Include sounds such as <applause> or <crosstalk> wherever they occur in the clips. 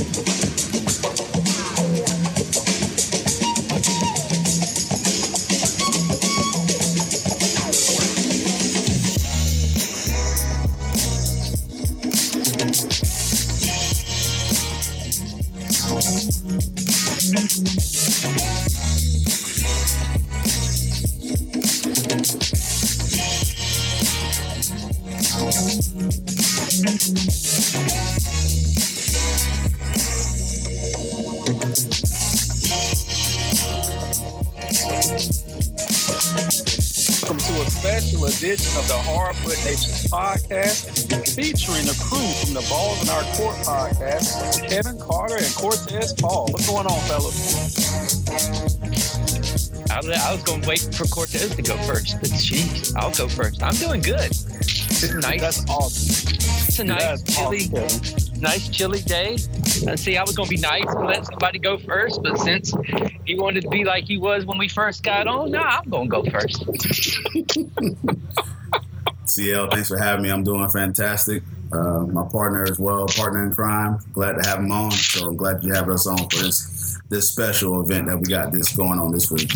Welcome from the Balls in Our Court podcast, Kevin Carter and Cortez Paul. What's going on, fellas? I was, I was going to wait for Cortez to go first, but jeez, I'll go first. I'm doing good. It's a nice, That's awesome. it's a nice That's chilly, awesome. nice chilly day. I see, I was going to be nice and let somebody go first, but since he wanted to be like he was when we first got on, nah, I'm going to go first. <laughs> CL, thanks for having me. I'm doing fantastic. Uh, my partner as well, partner in crime. Glad to have him on. So I'm glad you have us on for this this special event that we got this going on this week.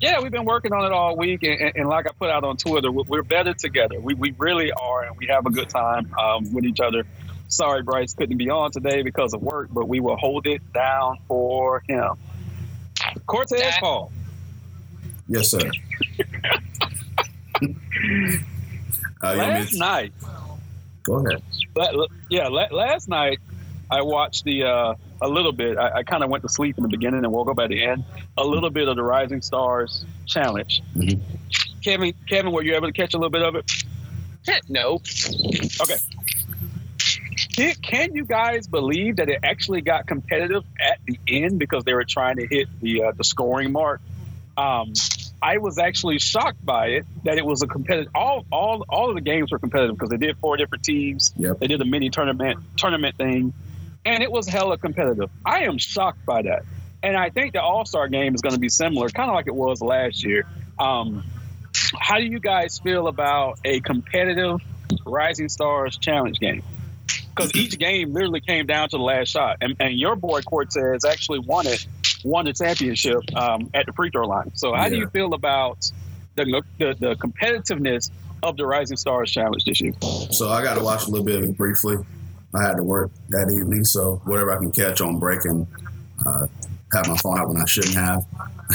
Yeah, we've been working on it all week, and, and, and like I put out on Twitter, we- we're better together. We, we really are, and we have a good time um, with each other. Sorry, Bryce couldn't be on today because of work, but we will hold it down for him. Cortez That- Paul. Yes, sir. <laughs> uh, Last night, go ahead. yeah, la- last night I watched the uh, a little bit. I, I kind of went to sleep in the beginning and woke up at the end. A little bit of the Rising Stars Challenge. Mhm. Kevin, Kevin, were you able to catch a little bit of it? no, Okay. Can, can you guys believe that it actually got competitive at the end because they were trying to hit the uh, the scoring mark? Um, I was actually shocked by it that it was a competitive. All all all of the games were competitive because they did four different teams. Yep. They did a mini tournament tournament thing, and it was hella competitive. I am shocked by that, and I think the All Star game is going to be similar, kind of like it was last year. Um, how do you guys feel about a competitive Rising Stars Challenge game? Because each game literally came down to the last shot, and, and your boy Cortez actually won it, won the championship um, at the free throw line. So how do you feel about the, the the competitiveness of the Rising Stars Challenge this year? So I got to watch a little bit of it briefly. I had to work that evening, so whatever I can catch on break and uh, have my phone out when I shouldn't have,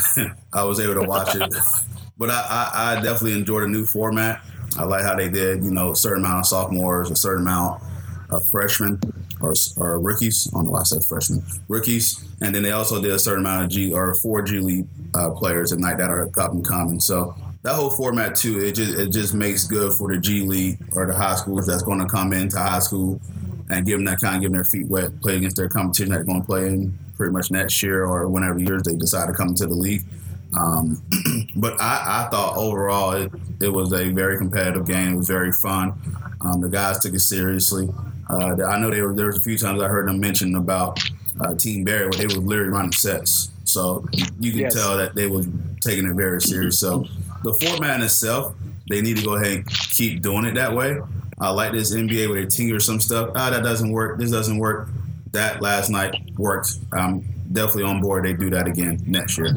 <laughs> I was able to watch it. But I, I, I definitely enjoyed the new format. I like how they did, you know, a certain amount of sophomores, a certain amount of freshmen or, or rookies. I don't know why I said freshmen, rookies, and then they also did a certain amount of G or four G League uh, players at night that are up and coming. So that whole format too, it just it just makes good for the G League or the high schools that's going to come into high school and give them that kind of give them their feet wet, play against their competition that they're going to play in pretty much next year or whenever years they decide to come into the league. Um, <clears throat> but I, I thought overall it, it was a very competitive game. It was very fun. Um, the guys took it seriously. Uh, I know they were, there was a few times I heard them mention about uh, Team Barry where they were literally running sets. So you can Yes. tell that they were taking it very serious. So the format in itself, they need to go ahead and keep doing it that way. I like this NBA where they tinker some stuff. Ah, that doesn't work. This doesn't work. That last night worked. I'm definitely on board. They do that again next year.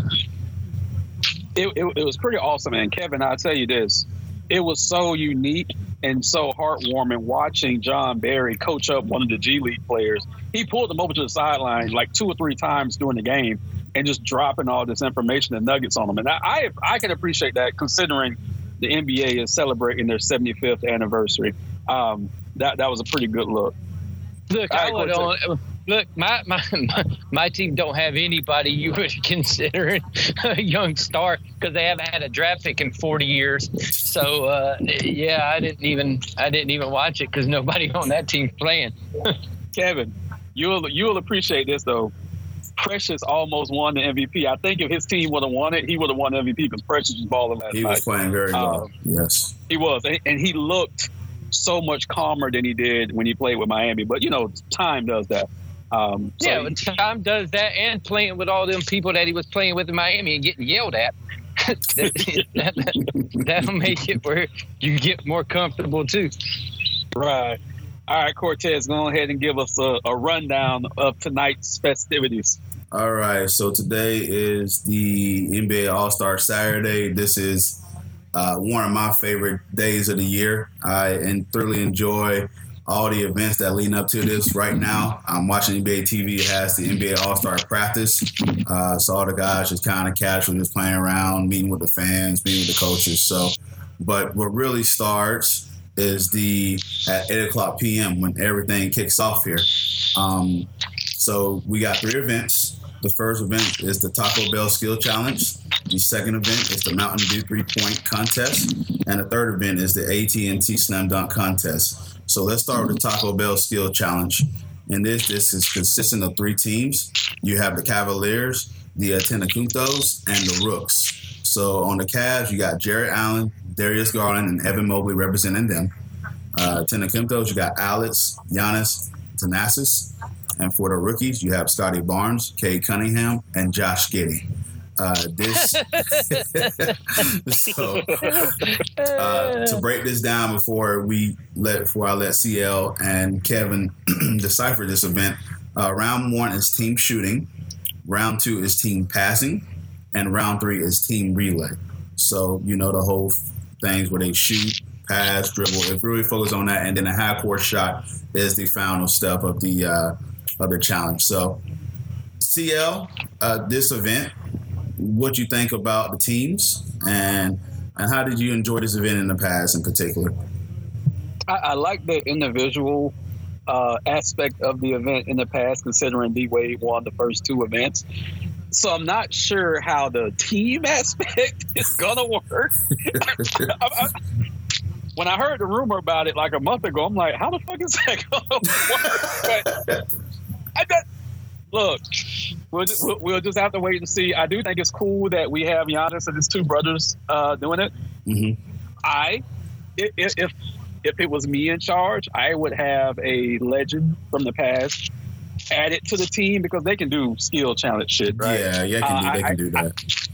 it, it, it was pretty awesome. And Kevin, I'll tell you this, it was so unique and so heartwarming watching John Barry coach up one of the G League players. He pulled them over to the sideline like two or three times during the game and just dropping all this information and nuggets on them. And I, I, I can appreciate that considering the NBA is celebrating their 75th anniversary. Um, that, that was a pretty good look. Look, All I right, would on, look. My, my my my team don't have anybody you would <laughs> consider a young star because they haven't had a draft pick in 40 years. So uh, yeah, I didn't even I didn't even watch it because nobody on that team's playing. <laughs> Kevin, you'll you'll appreciate this though. Precious almost won the MVP. I think if his team would have won it, he would have won MVP because Precious was balling last He night. was playing very well. Um, yes. He was, and, and he looked so much calmer than he did when he played with Miami. But you know, time does that. Um, so yeah, when Tom does that and playing with all them people that he was playing with in Miami and getting yelled at. <laughs> that, that, that'll make it where you get more comfortable too. right. All right, Cortez, go ahead and give us a, a rundown of tonight's festivities. All right, so today is the NBA All Star Saturday. This is uh, one of my favorite days of the year. I and thoroughly enjoy all the events that lead up to this. Right now, I'm watching NBA TV. It has the NBA All Star practice. Uh, so all the guys just kind of casually just playing around, meeting with the fans, meeting with the coaches. So, but what really starts is the at 8 o'clock p.m. when everything kicks off here. Um, so we got three events. The first event is the Taco Bell Skill Challenge. The second event is the Mountain Dew Three Point Contest, and the third event is the AT&T Slam Dunk Contest. So let's start with the Taco Bell Skill Challenge. And this this is consisting of three teams. You have the Cavaliers, the Antetokounmpos, and the Rooks. So on the Cavs, you got Jarrett Allen, Darius Garland, and Evan Mobley representing them. Uh, Antetokounmpos, you got Alex, Giannis, Thanasis. And for the rookies, you have Scottie Barnes, Cade Cunningham, and Josh Giddey. Uh, this <laughs> so uh, to <laughs> break this down before we let before I let CL and Kevin <clears throat> decipher this event. Uh, round one is team shooting, round two is team passing, and round three is team relay. So you know the whole things where they shoot, pass, dribble. It really focus on that, and then a half court shot is the final step of the uh, of the challenge. So CL, uh, this event what you think about the teams and and how did you enjoy this event in the past in particular? I, I like the individual uh, aspect of the event in the past, considering D Wade won the first two events. So I'm not sure how the team <laughs> aspect is gonna work. <laughs> I, I, when I heard the rumor about it like a month ago, I'm like, how the fuck is that gonna <laughs> work? But I got, look, we'll just, we'll, we'll just have to wait and see. I do think it's cool that we have Giannis and his two brothers uh, doing it. Mm-hmm. I, if, if if it was me in charge, I would have a legend from the past added to the team because they can do skill challenge shit, right? Yeah, yeah, can do, Uh, they I- can do that. I-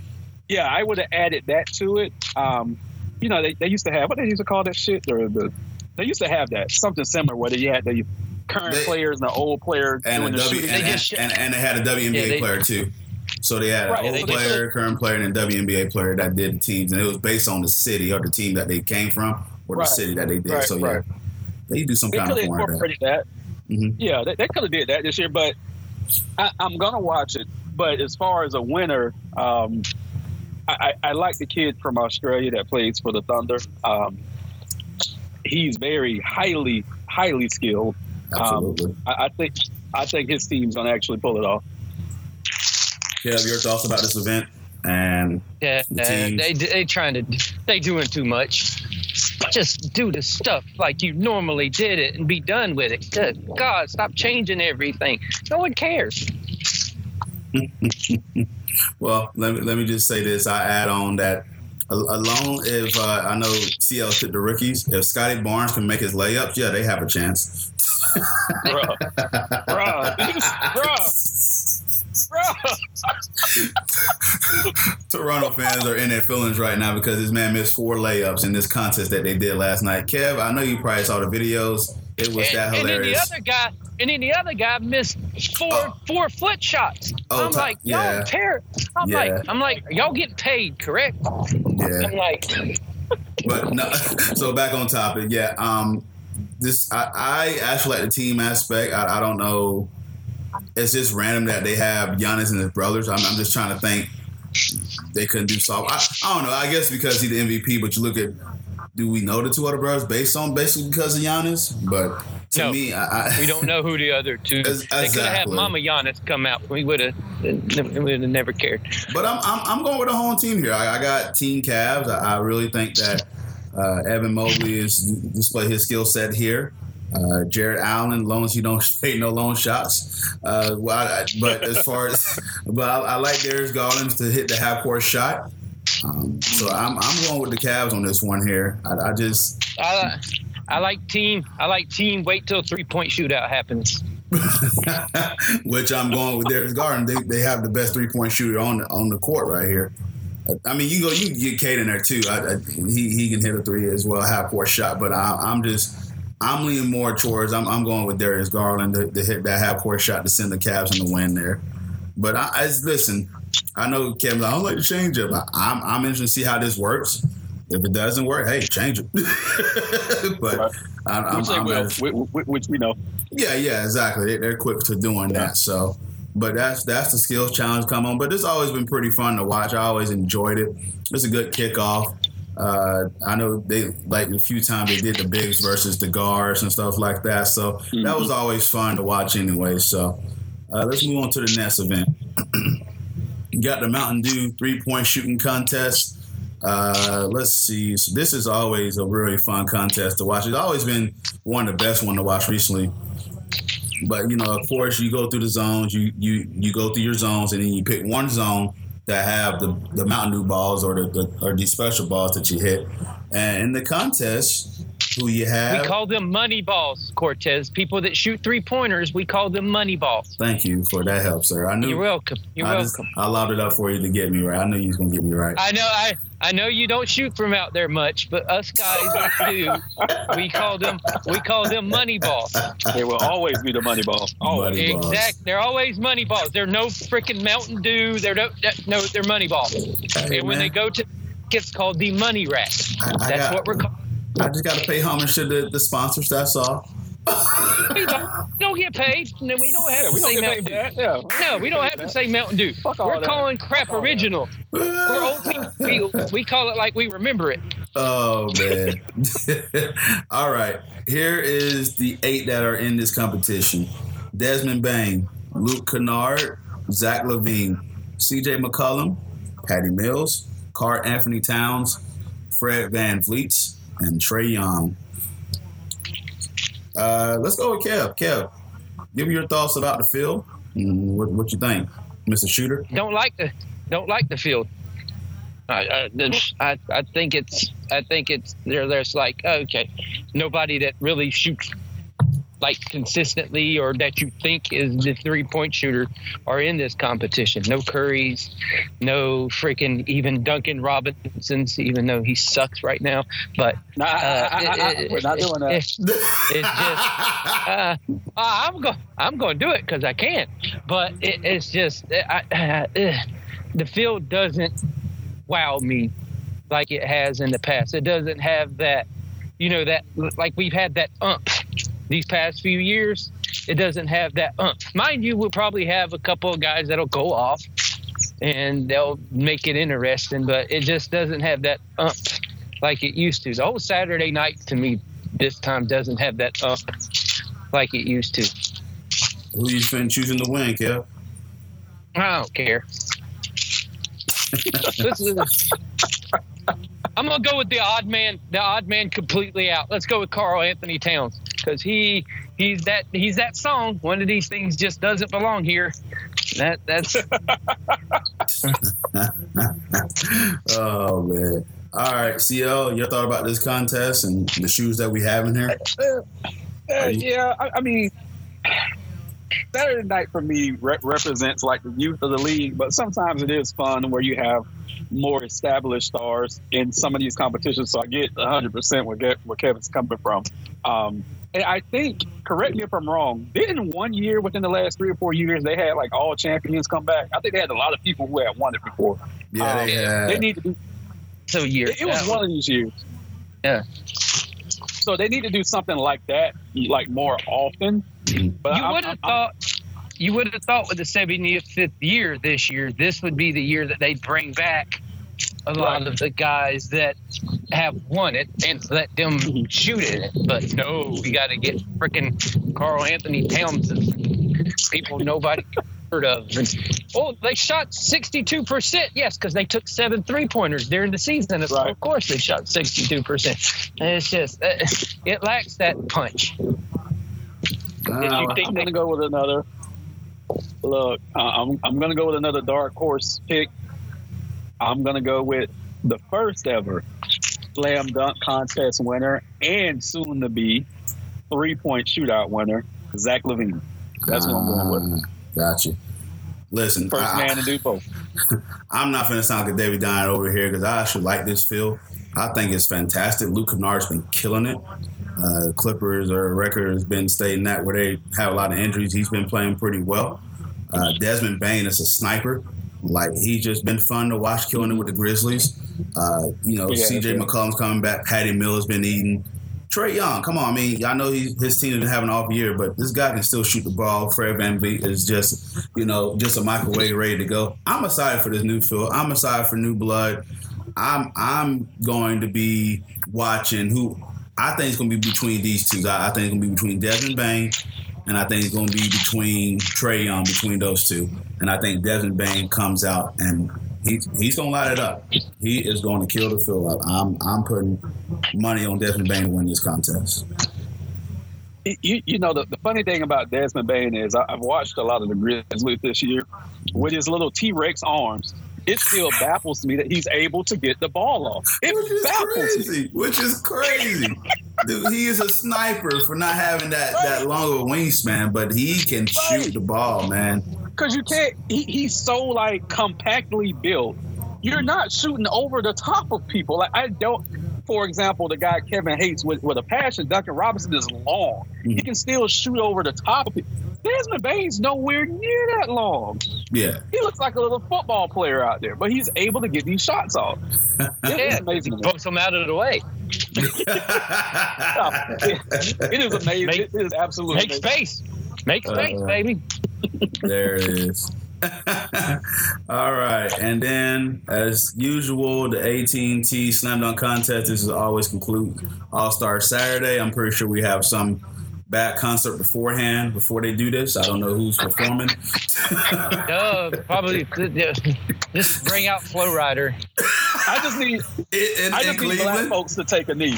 yeah, I would have added that to it. Um, you know, they, they used to have what they used to call that shit, or the they used to have that something similar where you had the current They- players and the old players and a doing the W shooting. and, They just- and, and they had a WNBA Yeah, they- player too. So they had Right, an they old just- player, current player, and a WNBA player that did the teams, and it was based on the city or the team that they came from or the city that they did. Right, so yeah, right. they do some They kind of have form of that. incorporated that. Mhm. Yeah, they, they could have did that this year, but I, I'm gonna watch it. But as far as a winner, um, I, I, I like the kid from Australia that plays for the Thunder. Um, he's very highly, highly skilled. Absolutely. I, I think I think his team's gonna actually pull it off. Kev, your thoughts about this event? And Yeah, The uh, teams. they they trying to they doing too much. Just do the stuff like you normally did it and be done with it. Good God, stop changing everything. No one cares. <laughs> well, let me let me just say this. I add on that alone if uh, I know CL took the rookies, if Scottie Barnes can make his layups, yeah, they have a chance. Bruh. Bruh. Bruh. Bruh. Toronto fans are in their feelings right now because this man missed four layups in this contest that they did last night. Kev, I know you probably saw the videos. It was and, that and then the other guy, and then the other guy missed four Oh. four foot shots. Oh, I'm t- like, y'all yeah. care. I'm Yeah. like, I'm like, y'all get paid, correct? yeah. I'm like, but no, <laughs> so back on topic. Yeah, um, this I, I actually like the team aspect. I, I don't know. It's just random that they have Giannis and his brothers. I'm, I'm just trying to think they couldn't do soft. I, I don't know. I guess because he's the MVP, but you look at do we know the two other brothers based on basically because of Giannis? But to No. me, I, I we don't know who the other two. <laughs> Ex- They could have had. Mama Giannis come out. We would have, we would have never cared. But I'm, I'm, I'm going with the home team here. I, I got Team Cavs. I, I really think that uh, Evan Mobley is display his skill set here. Uh, Jarrett Allen, loans as he don't <laughs> take no long shots. Uh, well, I- but as far as, <laughs> but I, I like Darius Garland to hit the half court shot. Um, so I'm, I'm going with the Cavs on this one here. I, I just, I, I like team. I like team. Wait till three point shootout happens. <laughs> which I'm going with Darius Garland. They, they have the best three point shooter on on the court right here. I mean, you go, you can get Cade in there too. I, I, he he can hit a three as well, half court shot. But I, I'm just I'm leaning more towards. I'm, I'm going with Darius Garland to, to hit that half court shot to send the Cavs in the win there. But I, I listen. I know Kevin. I don't like to change it, but I'm I'm interested to see how this works. If it doesn't work, hey, change it. <laughs> but Right. I'm, I'm, Which I'm will, which, which- we know. yeah, yeah, exactly. They, they're quick to doing Yeah. that. So, but that's that's the skills challenge come on. But it's always been pretty fun to watch. I always enjoyed it. It's a good kickoff. Uh, I know they like a few times they did the bigs versus the guards and stuff like that. So that was always fun to watch anyway. So uh, let's move on to the next event. <clears throat> got the Mountain Dew three point shooting contest. Uh, let's see. So this is always a really fun contest to watch. It's always been one of the best one to watch recently. But you know, of course, you go through the zones. You you you go through your zones, and then you pick one zone that have the, the Mountain Dew balls or the, the or these special balls that you hit. And in the contest, who you have? We call them money balls, Cortez. People that shoot three pointers, we call them money balls. Thank you for that help, sir. I knew You're welcome. You're I, welcome. just, I lobbed it up for you to get me right. I knew you was gonna get me right. I know I I know you don't shoot from out there much, but us guys do. We call them we call them money balls. They will always be the money ball. Always. Money balls. Exact. They're always money balls. They're no freaking Mountain Dew. They're no no. They're money balls. Hey, and when they go to, it's called the money rack. I, I That's got- what we're called. I just got to pay homage to the, the sponsors. That's all. We don't, get paid, and then we don't have Yeah, to we say Mountain Dew. Yeah. No, we don't have to say Mountain Dew. Fuck all We're that. calling crap Fuck original. We're old people. We, we call it like we remember it. Oh man! <laughs> All right, here is the eight that are in this competition: Desmond Bane, Luke Kennard, Zach LaVine, C.J. McCollum, Patty Mills, Karl-Anthony Towns, Fred VanVleet, and Trae Young. Uh, let's go with Kev. Kev, give me your thoughts about the field. What, what you think, Mr. Shooter? Don't like the don't like the field. I, I, I, I think it's I think it's there. There's like okay, nobody that really shoots like consistently or that you think is the three point shooter are in this competition. No Currys, no freaking even Duncan Robinsons, even though he sucks right now. But Nah, I, I, uh, I, we're not doing that. it- it's just <laughs> uh, I'm going I'm going to do it because I can, but it, it's just I, uh, the field doesn't wow me like it has in the past. It doesn't have that, you know, that like we've had that umph these past few years. It doesn't have that umph. Mind you, we'll probably have a couple of guys that'll go off and they'll make it interesting, but it just doesn't have that umph like it used to. The whole Saturday night to me this time doesn't have that umph like it used to. Who you been choosing to win, Kev? I don't care. <laughs> I'm gonna go with the odd man. The odd man completely out. Let's go with Karl-Anthony Towns because he he's that he's that song. One of these things just doesn't belong here. That that's <laughs> oh man. All right, CL, your thought about this contest and the shoes that we have in here? Uh, yeah, I, I mean, Saturday night for me re- represents like the youth of the league, but sometimes it is fun where you have more established stars in some of these competitions. So I get 100% where, Ke- where Kevin's coming from. Um, and I think, correct me if I'm wrong, didn't one year within the last three or four years they had like all champions come back? I think they had a lot of people who had won it before. Yeah, they Um, had. They need to do so year. it, it was one of these years. Yeah. So they need to do something like that, like more often. But You would have thought. You would have thought with the 75th year this year, this would be the year that they'd bring back a lot Right. of the guys that have won it and let them shoot it. But no, we got to get freaking Karl-Anthony Towns, people nobody <laughs> heard of. And, oh, they shot 62%. Yes, because they took seven three pointers during the season. Of- Right. Of course, they shot 62%. And it's just, uh, it lacks that punch. You think I'm going to go with another. Look, uh, I'm I'm going to go with another dark horse pick. I'm going to go with the first ever slam dunk contest winner and soon to be three point shootout winner, Zach LaVine. That's what I'm going with. Ah, Gotcha. Listen, First I, man to do both. <laughs> I'm not going to sound like David Dine over here because I actually like this field. I think it's fantastic. Luke Kennard's been killing it. Uh, Clippers or record has been staying that where they have a lot of injuries. He's been playing pretty well. Uh, Desmond Bane is a sniper. Like he's just been fun to watch killing it with the Grizzlies. Uh, you know, Yeah, CJ yeah. McCollum's coming back. Patty Miller's been eating. Trae Young, come on, I mean, I know he, his team is having an off year, but this guy can still shoot the ball. Fred VanVleet is just, you know, just a microwave ready to go. I'm excited for this new field. I'm excited for new blood. I'm I'm going to be watching who I think it's going to be between these two. I, I think it's going to be between Desmond Bane and I think it's going to be between Trae Young, between those two. And I think Desmond Bane comes out and he's he's going to light it up. He is going to kill the fill up. I'm I'm putting money on Desmond Bane to win this contest. You, you know, the, the funny thing about Desmond Bane is I, I've watched a lot of the Grizzlies this year with his little T Rex arms. It still baffles me that he's able to get the ball off. It Which is baffles me. crazy. Which is crazy. Dude, he is a sniper for not having that, that long of a wingspan, but he can shoot the ball, man. Because you can't, he, he's so like compactly built. You're not shooting over the top of people. Like I don't, for example, the guy Kevin hates with, with a passion, Duncan Robinson is long. He can still shoot over the top of people. Desmond Bane's nowhere near that long. Yeah. He looks like a little football player out there, but he's able to get these shots off. It is <laughs> Yeah, amazing. to me. post them out of the way. <laughs> it is amazing. Make- it is absolutely Make amazing. space. Make space, Uh, baby. there it is. <laughs> All right, and then as usual, the AT&T Slam Dunk Contest. This is always conclude All Star Saturday. I'm pretty sure we have some bad concert beforehand before they do this. I don't know who's performing. <laughs> Duh, probably <laughs> just bring out Flo Rida. I just need I just need black folks to take a knee.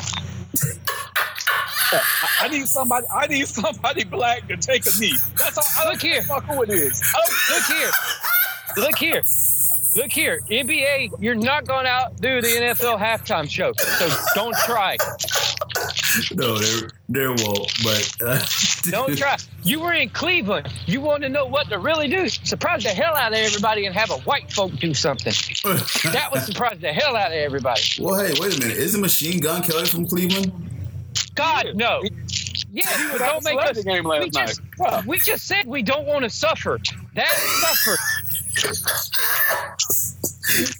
I- I need somebody. I need somebody black to take a knee. That's all. I Look here. Fuck who it is. Oh, look here. Look here. Look here. NBA, you're not going to outdo the NFL halftime show. So don't try. No, there there won't. But uh, Don't try. You were in Cleveland. You want to know what to really do? Surprise the hell out of everybody and have a white folk do something. That would surprise the hell out of everybody. well, hey, wait a minute. Isn't Machine Gun Kelly from Cleveland? God, no. Yeah, but don't make us. game last We just, night. Yeah. we just said we don't want to suffer. That suffer.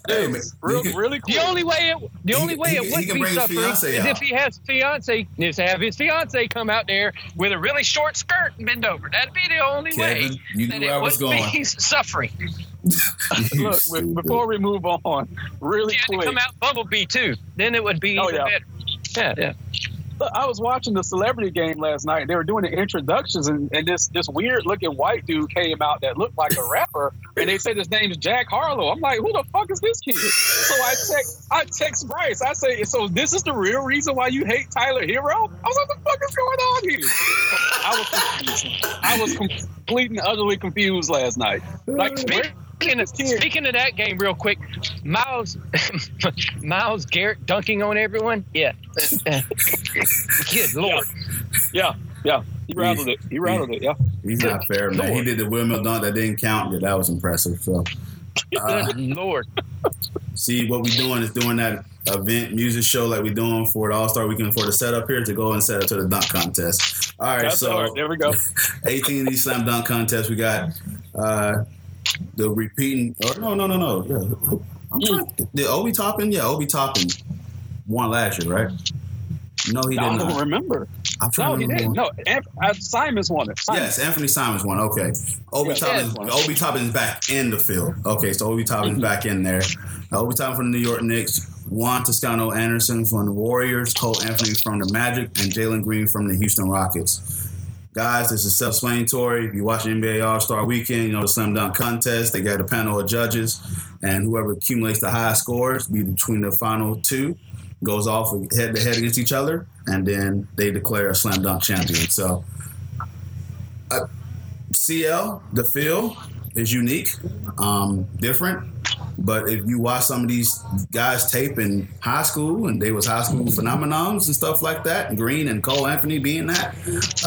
Hey, man, Real, he can- really The only way it, the He- only way it he would can be suffering is out. if he has fiance, is have his fiance come out there with a really short skirt and bend over. That'd be the only Kevin, way. you that knew where I it was wouldn't going. be <laughs> suffering. <laughs> Look, stupid. before we move on, really He had to quick. come out Bumblebee too. Then it would be Oh, even yeah. better. Yeah, yeah. I was watching the celebrity game last night. They were doing the introductions, and, and this this weird looking white dude came out that looked like a rapper, and they said his name's Jack Harlow. I'm like, who the fuck is this kid? So I text I text Bryce. I say, so this is the real reason why you hate Tyler Herro? I was like, what the fuck is going on here? I was confused. I was completely and utterly confused last night. Like, where- Speaking of, speaking of that game, real quick, Miles, <laughs> Myles Garrett dunking on everyone. Yeah, <laughs> good lord. yeah, yeah, he rattled it. He rattled it. Yeah. He's not fair, man. He did the windmill dunk that didn't count. Yeah, that was impressive. So, <laughs> uh, lord. see what we're doing is doing that event music show like we're doing for the All Star Weekend for the setup here to go and set up to the dunk contest. All right, That's so all right. There we go. 18 of these slam dunk contests. We got uh, the repeating. Or no, no, no, no. Yeah. I'm trying, did Obi Toppin? Yeah, Obi Toppin won last year, right? No, he I did don't remember. I'm trying No, to he didn't. No, Anth- uh, Simons won it. Simons. Yes, Anthony Simons won. Okay, Obi Yeah, Toppin's yeah. Obi Toppin's back in the field. Okay, so Obi Toppin's back in there. Uh, Obi Toppin from the New York Knicks, Juan Toscano Anderson from the Warriors, Cole Anthony from the Magic, and Jalen Green from the Houston Rockets. Guys, this is self-explanatory. If you watch NBA All-Star Weekend, you know the slam dunk contest. They got a panel of judges, and whoever accumulates the highest scores be between the final two goes off head to head against each other, and then they declare a slam dunk champion. So, uh, CL, the field is unique, um, different. But if you watch some of these guys tape in high school, and they was high school phenomenons and stuff like that, and Green and Cole Anthony being that,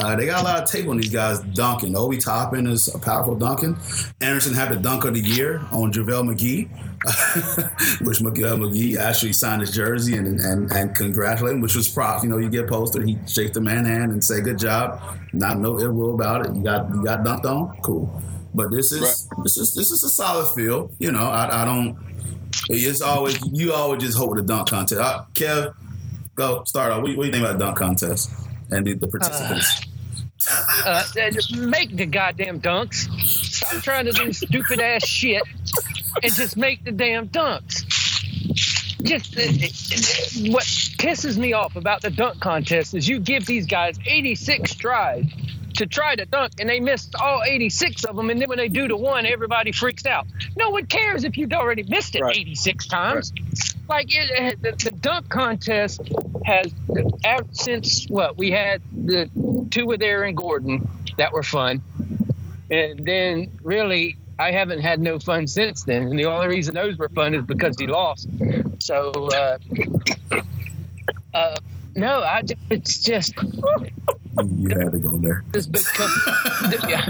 uh, they got a lot of tape on these guys dunking. Obi Toppin is a powerful dunking. Anderson had the dunk of the year on JaVale McGee. <laughs> which McGee actually signed his jersey and, and, and congratulate him, which was props. You know, you get posted, he shake the man hand and say, "Good job." Not no ill will about it. You got you got dunked on, cool. But this is right. this is this is a solid field. You know, I, I don't. It's always you always just hope the dunk contest. Uh, Kev, go start off. What, what, do you think about dunk contest and the, the participants? Uh, uh, just make the goddamn dunks. Stop trying to do stupid ass shit and just make the damn dunks. Just uh, what pisses me off about the dunk contest is you give these guys 86 tries to try to dunk and they missed all 86 of them and then when they do the one everybody freaks out no one cares if you've already missed it right. 86 times right. like it, the, the, dunk contest has since what we had the two with Aaron Gordon that were fun and then really I haven't had no fun since then. And the only reason those were fun is because he lost. So, uh, <coughs> uh, no, I just, it's just. You had to go there. Just because, <laughs> yeah.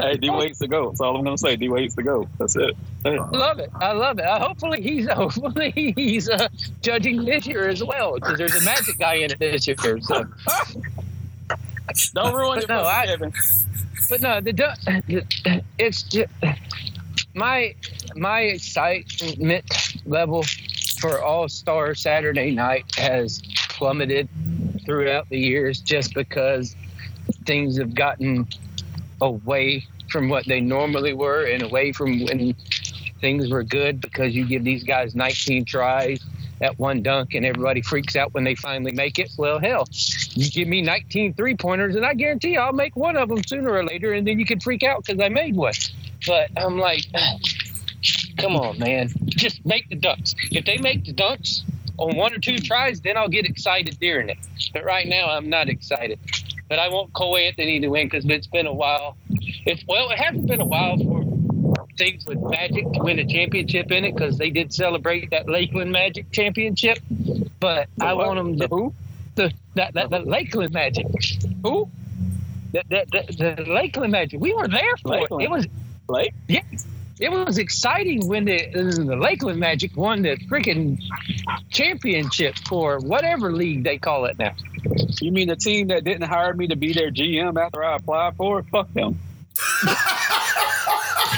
Hey, D waits to go. That's all I'm gonna say. D waits to go. That's it. Hey. I love it. I love it. Uh, hopefully he's <laughs> hopefully he's uh, judging this year as well because there's a magic guy in it this year. So. Don't ruin it, no, I, Kevin but no, the it's just my my excitement level for All Star Saturday Night has plummeted throughout the years just because things have gotten away from what they normally were and away from when things were good because you give these guys 19 tries at one dunk and everybody freaks out when they finally make it. Well, hell, you give me 19 three pointers and I guarantee I'll make one of them sooner or later and then you can freak out because I made one. But I'm like, <sighs> come on, man, just make the dunks. If they make the dunks on one or two tries, then I'll get excited during it. But right now, I'm not excited. But I want Cole Anthony to win because it's been a while. It's well, it hasn't been a while for things with Magic to win a championship in it because they did celebrate that Lakeland Magic championship. But the I what? want them to the who the that, that, the Lakeland Magic. Who? The, the, the, the Lakeland Magic. We were there for Lakeland. it. It was Lake. Yeah. It was exciting when the, the Lakeland Magic won the freaking championship for whatever league they call it now. You mean the team that didn't hire me to be their GM after I applied for it? Fuck them. <laughs>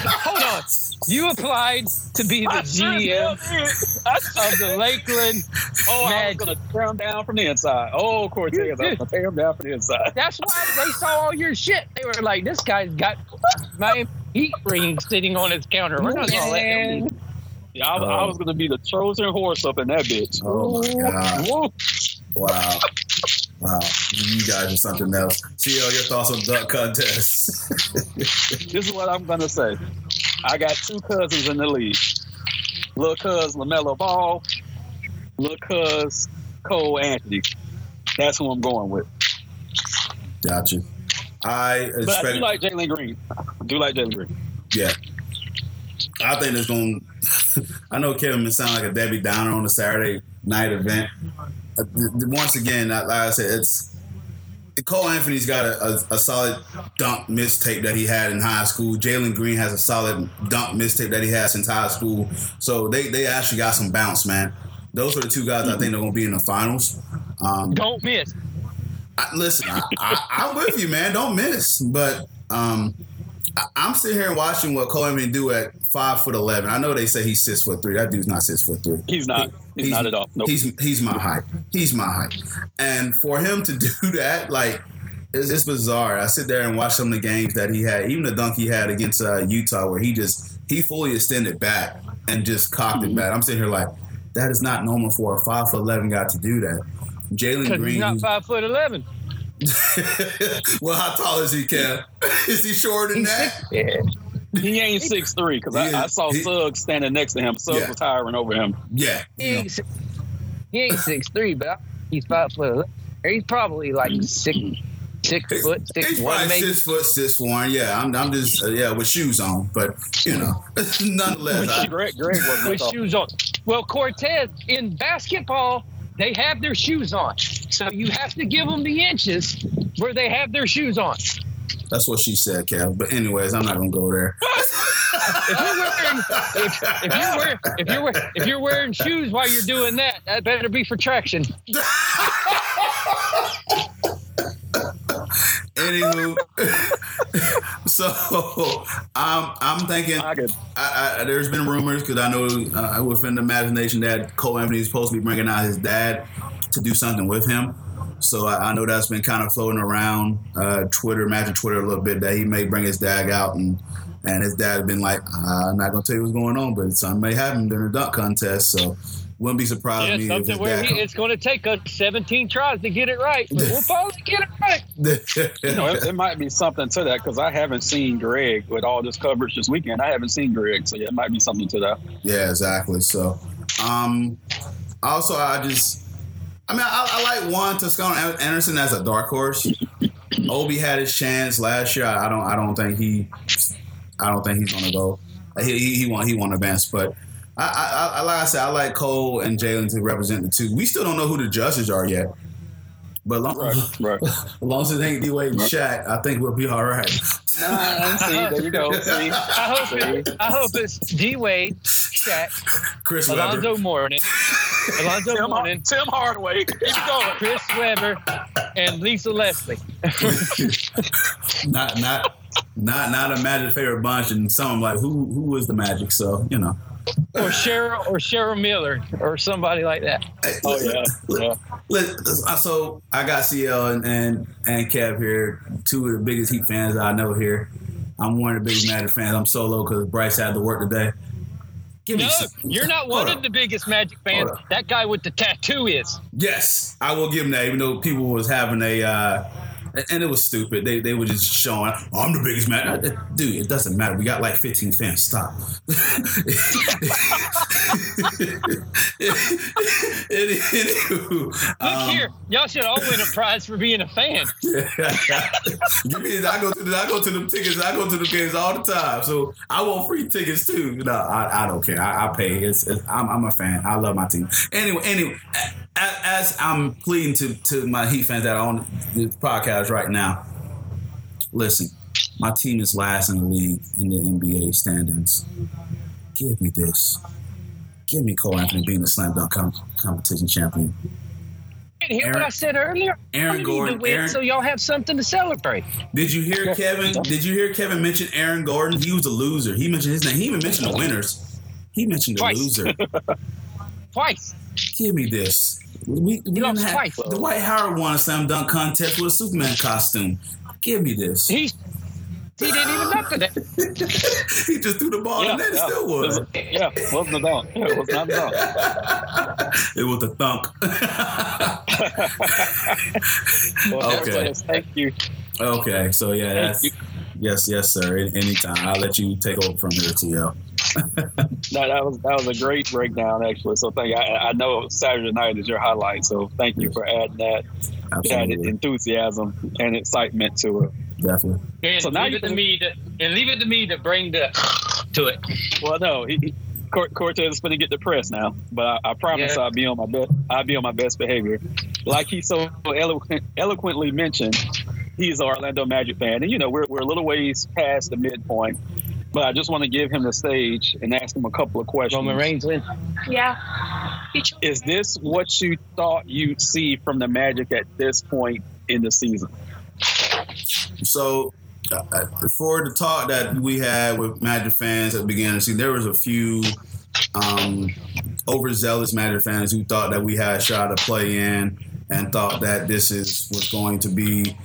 Hold on. You applied to be the GM of the Lakeland. Oh, Magic. I was going to tear them down from the inside. Oh, Cortez, I was going to tear them down from the inside. That's why they saw all your shit. They were like, this guy's got my <laughs> heat ring sitting on his counter. We're not going to let him Yeah, I, I was going to be the Trojan horse up in that bitch. Oh, my God. Wow. Wow, you guys are something else. See all your thoughts on duck contests. <laughs> this is what I'm gonna say. I got two cousins in the league. Little cuz LaMelo Ball, little cuz Cole Anthony. That's who I'm going with. Gotcha. I expect, but I do like Jalen Green. I do like Jalen Green. Yeah. I think it's going <laughs> to. I know Kevin may sound like a Debbie Downer on a Saturday night event, uh, once again, like I said, it's Cole Anthony's got a, a, a, solid dunk mistape that he had in high school. Jalen Green has a solid dunk mistape that he has since high school. So they, they actually got some bounce, man. Those are the two guys I think are going to be in the finals. Um, Don't miss. I, listen, I, am with you, man. Don't miss. But um, I, am sitting here watching what Cole do at five foot eleven. I know they say he's six foot three. That dude's not six foot three. He's not. He's, he's not at all. Nope. He's he's my height. He's my height. And for him to do <laughs> that, like. It's, it's bizarre. I sit there and watch some of the games that he had, even the dunk he had against uh, Utah, where he just he fully extended back and just cocked mm-hmm. it back. I'm sitting here like, that is not normal for a five foot eleven guy to do that. Jalen Green, he's not five foot eleven. <laughs> well, how tall is he, Cam? <laughs> is he shorter than that? Yeah. He ain't six three because I, I, saw he, Suggs standing next to him. Suggs yeah. was towering over him. Yeah, he ain't, he ain't six three, but he's five foot. He's probably like six six foot, six He's one, maybe. six foot, six one. Yeah, I'm, I'm just uh, yeah with shoes on, but you know, <laughs> nonetheless, I, Greg, Greg with shoes on. Well, Cortez in basketball, they have their shoes on, so you have to give them the inches where they have their shoes on. that's what she said, Kev. But anyways, I'm not gonna go there. If you're wearing, if, if you're wearing, if you're wearing, if you're wearing shoes while you're doing that, that better be for traction. <laughs> Anywho, <laughs> <laughs> so I'm I'm thinking I I, I, there's been rumors because I know uh, within the imagination that Cole Anthony is supposed to be bringing out his dad to do something with him. So I, I know that's been kind of floating around uh, Twitter, Magic Twitter a little bit that he may bring his dad out and and his dad has been like, I'm not gonna tell you what's going on, but something may happen during the dunk contest. So wouldn't be surprised Yeah, me something his where he, it's going to take us 17 tries to get it right. But <laughs> we'll probably get it right. you know, it, it might be something to that because I haven't seen Greg with all this coverage this weekend. I haven't seen Greg, so yeah, it might be something to that. Yeah, exactly. So, um, also, I just, I mean, I, I like Juan Toscano Anderson as a dark horse. <laughs> Obi had his chance last year. I don't, I don't think he, I don't think he's gonna go. He, he, he won't, he won't advance. But I, I, I, like I said, I like Cole and Jalen to represent the two. We still don't know who the judges are yet. But long, Right, right. as <laughs> long as it ain't D Wade and Shaq, I think we'll be all right. Nah, see, there you go. <laughs> See, I hope, it, I hope it's D Wade, Shaq, Chris Webber. Alonzo Mourning, <laughs> Alonzo Tim, Mourning, Tim Hardaway, keep it going. Chris Webber, and Lisa Leslie. not not not not a Magic favorite bunch, and some like who who is the Magic? So you know. Or Cheryl or Cheryl Miller or somebody like that. Oh yeah, yeah. Let- So I got CL and, and and Kev here, two of the biggest Heat fans I know here. I'm one of the biggest Magic fans. I'm solo because Bryce had to work today. Give me No, some- you're not Hold one up. of the biggest Magic fans. That guy with the tattoo is. Yes, I will give him that. Even though people was having a, uh, and it was stupid. They they were just showing. Oh, I'm the biggest man, dude. It doesn't matter. We got like 15 fans. Stop. Anywho, <laughs> Look um, here, y'all should all win a prize for being a fan. <laughs> Give me. I go to the. I go to the tickets. I go to the games all the time. So I want free tickets too. No, I, I don't care. I, I pay. It's, it's, I'm, I'm a fan. I love my team. Anyway, anyway, as, as I'm pleading to to my Heat fans that are on this podcast right now, listen. My team is last in the league in the NBA standings. Give me this. Give me Cole Anthony being the slam dunk com- competition champion. Hear what I said earlier? Aaron need to Gordon- win Aaron- so y'all have something to celebrate. Did you hear Kevin? Did you hear Kevin mention Aaron Gordon? He was a loser. He mentioned his name. He even mentioned the winners. He mentioned the Twice. loser. <laughs> Twice. Give me this. We, we lost have, twice. Dwight Howard won a slam dunk contest with a Superman costume. Give me this. He, He didn't even <laughs> dunk today. He just threw the ball Yeah, and then yeah. still It was- won. yeah, wasn't a dunk. Yeah, it was not a dunk. <laughs> It was a thunk. <laughs> Well, Okay. Thank you. okay, so yeah, that's yes, yes, sir. Anytime, I'll let you take over from here, TL. <laughs> No, that was that was a great breakdown, actually. So thank you. I, I know Saturday night is your highlight, so thank you for adding that, that enthusiasm and excitement to it. definitely. And So now leave you it to me to and leave it to me to bring the to it. Well, no, he, he, Cort- Cortez is going to get depressed now, but I, I promise Yeah. I'll be on my best. I'll be on my best behavior. Like he so eloquent, eloquently mentioned, he's an Orlando Magic fan, and you know we're we're a little ways past the midpoint. But I just want to give him the stage and ask him a couple of questions. Roman Reigns win. Yeah. Is this what you thought you'd see from the Magic at this point in the season? So, uh, for the talk that we had with Magic fans at the beginning of the season, there was a few um, overzealous Magic fans who thought that we had a shot to play in and thought that this is was going to be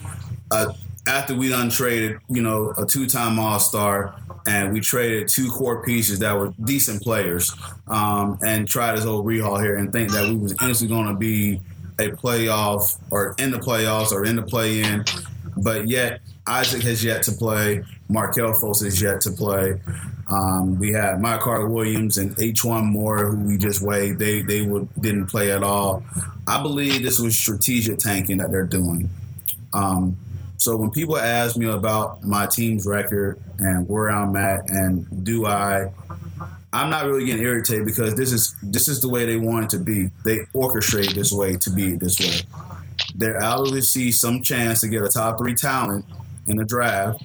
a, after we done traded, you know, a two-time All-Star and we traded two core pieces that were decent players um, and tried this whole rehaul here and think that we was instantly going to be a playoff or in the playoffs or in the play-in, but yet Isaac has yet to play. Markelle Fultz has yet to play. Um, we had Carter Williams and E'Twaun Moore, who we just waived. They they would, didn't play at all. I believe this was strategic tanking that they're doing. Um, So when people ask me about my team's record and where I'm at and do I I'm not really getting irritated because this is this is the way they want it to be. They orchestrate this way to be this way. They're out see some chance to get a top three talent in the draft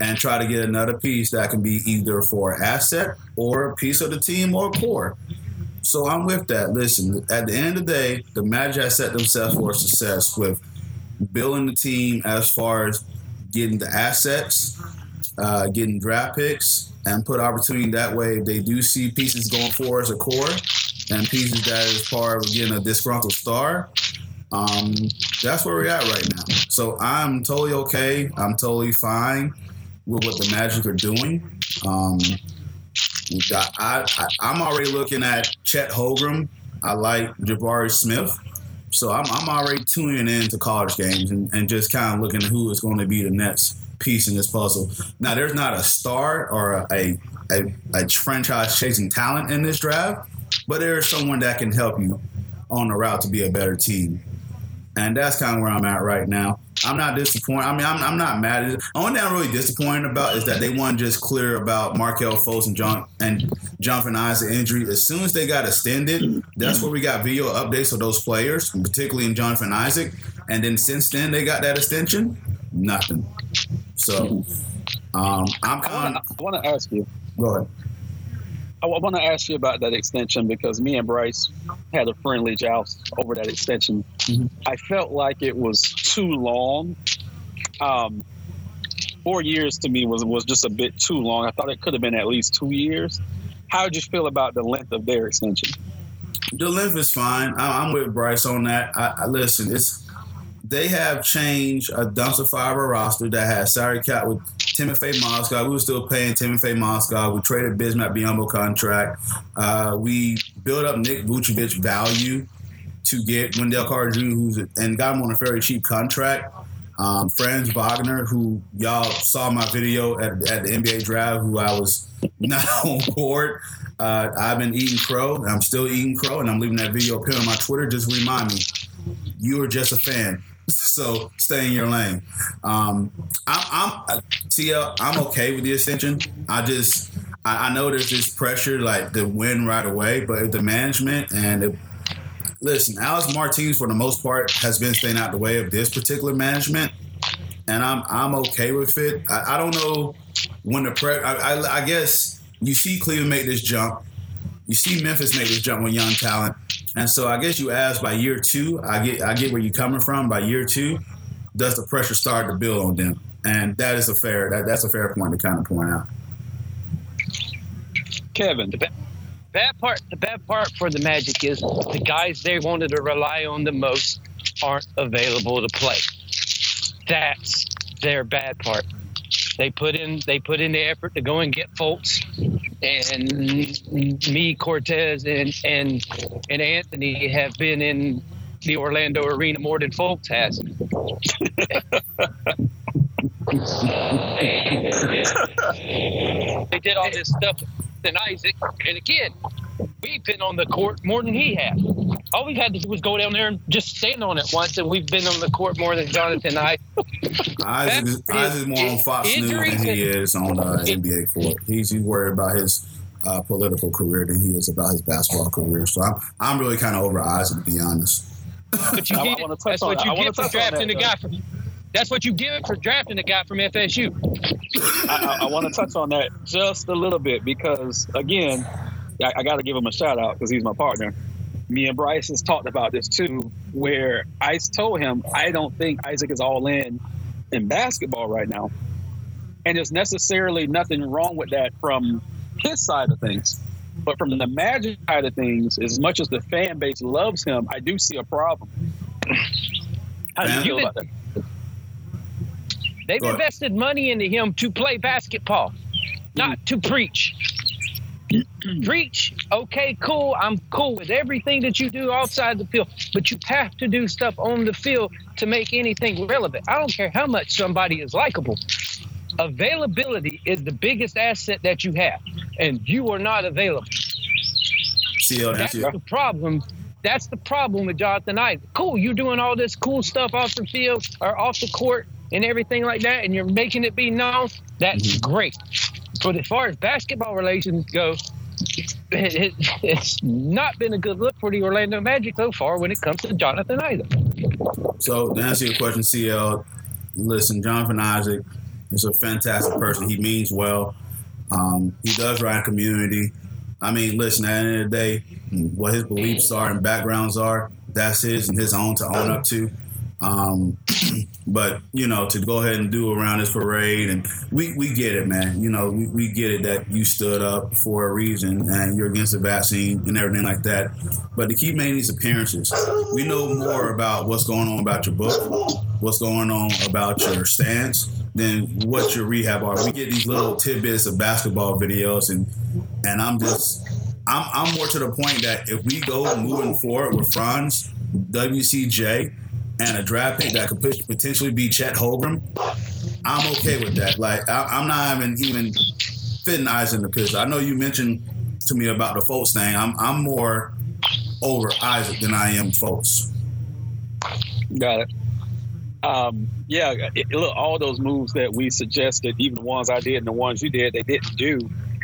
and try to get another piece that can be either for asset or a piece of the team or core. So I'm with that. Listen, at the end of the day, the Magic set themselves for success with building the team as far as getting the assets, uh, getting draft picks, and put opportunity that way. They do see pieces going for as a core and pieces that is part of getting a disgruntled star, um, that's where we're at right now. So I'm totally okay. I'm totally fine with what the Magic are doing. Um, I, I, am already looking at Chet Holmgren. I like Jabari Smith. So I'm, I'm already tuning in to college games and, and just kind of looking at who is going to be the next piece in this puzzle. Now, there's not a star or a, a, a franchise chasing talent in this draft, but there is someone that can help you on the route to be a better team. And that's kind of where I'm at right now. I'm not disappointed. I mean, I'm, I'm not mad. The only thing I'm really disappointed about is that they to just clear about Markelle Fultz and John and Jonathan Isaac injury. As soon as they got extended, that's where we got video updates of those players, particularly in Jonathan Isaac. And then since then, they got that extension. Nothing. So um, I'm kind. I want to ask you. Go ahead. I want to ask you about that extension because me and Bryce had a friendly joust over that extension. Mm-hmm. I felt like it was too long. Um, four years to me was was just a bit too long. I thought it could have been at least two years. How did you feel about the length of their extension? The length is fine. I, am with Bryce on that. I, I listen. It's they have changed a dumpster fire roster that has salary cap with Timofey Mozgov. We were still paying Timofey Mozgov. We traded Bismack Biyombo contract. Uh, we built up Nick Vucevic value to get Wendell Carter Jr., who's and got him on a very cheap contract. Um, Franz Wagner, who y'all saw my video at, at the NBA draft, who I was <laughs> not on board. Uh, I've been eating crow, and I'm still eating crow, and I'm leaving that video up here on my Twitter. Just remind me, you are just a fan. So stay in your lane. Um, I'm, I'm TL. I'm okay with the extension. I just I, I, know there's this pressure like to win right away, but the management and if, listen, Alex Martins for the most part has been staying out the way of this particular management, and I'm I'm okay with it. I, I don't know when the pre. I, I, I guess you see Cleveland make this jump. You see Memphis make this jump with young talent. And so I guess you asked by year two, I get I get where you're coming from. By year two, does the pressure start to build on them? And that is a fair that, that's a fair point to kind of point out. Kevin, the bad part the bad part for the Magic is the guys they wanted to rely on the most aren't available to play. That's their bad part. They put in they put in the effort to go and get Fultz, and me, Cortez, and and and Anthony have been in the Orlando arena more than Fultz has. <laughs> they did all this stuff than Isaac, and again, we've been on the court more than he has. All we had to do was go down there and just stand on it once, and we've been on the court more than Jonathan and I. Isaac is, Isaac is more on Fox News than he is on the uh, NBA court. He's, he's worried about his uh, political career than he is about his basketball career. So I'm, I'm really kind of over Isaac, to be honest. But you get, that's what you get for drafting the guy from. That's what you get for drafting the guy from FSU. I, I, I want to touch on that just a little bit because, again, I, I got to give him a shout out because he's my partner. Me and Bryce has talked about this too, where I told him I don't think Isaac is all in in basketball right now, and there's necessarily nothing wrong with that from his side of things. But from the Magic side of things, as much as the fan base loves him, I do see a problem. How do you feel about that? They've invested money into him to play basketball, not to preach. Preach, okay, cool. I'm cool with everything that you do outside the field, but you have to do stuff on the field to make anything relevant. I don't care how much somebody is likable. Availability is the biggest asset that you have, and you are not available. That's the problem. That's the problem with Jonathan Isaac. Cool, you're doing all this cool stuff off the field or off the court and everything like that, and you're making it be known, that's great. But as far as basketball relations go, it, it, it's not been a good look for the Orlando Magic so far when it comes to Jonathan Isaac. So to answer your question, CL, listen, Jonathan Isaac is a fantastic person. He means well. Um, he does a community. I mean, listen, at the end of the day, what his beliefs are and backgrounds are, that's his and his own to own up to. Um, but you know, to go ahead and do around this parade, and we, we get it, man. You know, we, we get it that you stood up for a reason and you're against the vaccine and everything like that. But to keep making these appearances, we know more about what's going on about your book, what's going on about your stance, than what your rehab are. We get these little tidbits of basketball videos, and and I'm just. I'm, I'm more to the point that if we go moving forward with Franz, WCJ, and a draft pick that could potentially be Chet Holmgren, I'm okay with that. Like I, am not even even fitting eyes in the picture. I know you mentioned to me about the Fultz thing. I'm I'm more over Isaac than I am Fultz. Got it. Um, yeah, it, look, all those moves that we suggested, even the ones I did and the ones you did, they didn't do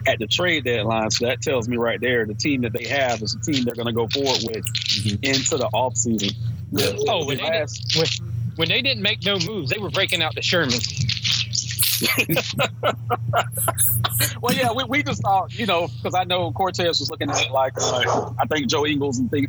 at the trade deadline. So that tells me right there the team that they have is the team they're going to go forward with mm-hmm. into the offseason. Yeah. Oh, when they, did, when, when they didn't make no moves, they were breaking out the Sherman. <laughs> well, yeah, we, we just thought, you know, because I know Cortez was looking at like uh, I think Joe Ingles and things.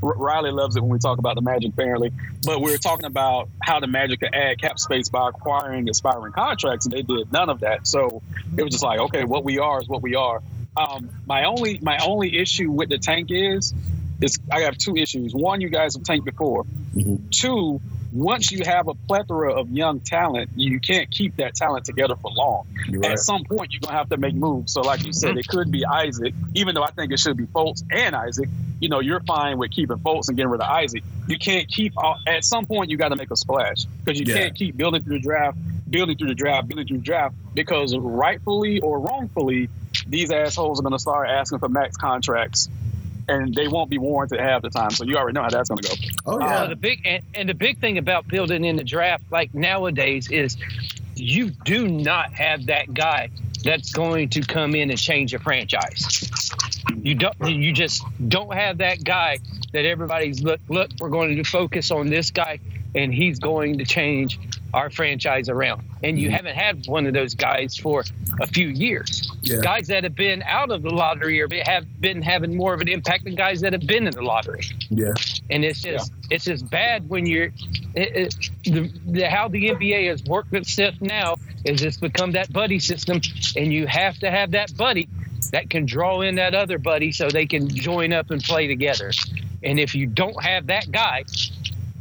Riley loves it when we talk about the Magic, apparently. But we were talking about how the Magic could add cap space by acquiring expiring contracts, and they did none of that. So it was just like, okay, what we are is what we are. Um, my only my only issue with the tank is is I have two issues. One, you guys have tanked before. Mm-hmm. Two, once you have a plethora of young talent, you can't keep that talent together for long. Right. At some point, you're gonna have to make moves. So, like you said, it could be Isaac, even though I think it should be Fultz and Isaac. You know, you're fine with keeping Fultz and getting rid of Isaac. You can't keep. At some point, you got to make a splash because you yeah. can't keep building through the draft, building through the draft, building through the draft. Because rightfully or wrongfully, these assholes are gonna start asking for max contracts and they won't be warranted half the time. So you already know how that's going to go. Oh yeah. Uh, the big and, and the big thing about building in the draft, like nowadays, is you do not have that guy that's going to come in and change a franchise. You don't. You just don't have that guy that everybody's look. Look, we're going to focus on this guy, and he's going to change our franchise around. And you mm-hmm. haven't had one of those guys for a few years. Yeah. Guys that have been out of the lottery or have been having more of an impact than guys that have been in the lottery. Yeah. And it's just yeah. it's just bad when you're it, it, the, the, how the NBA has worked itself now is it's become that buddy system, and you have to have that buddy that can draw in that other buddy so they can join up and play together. And if you don't have that guy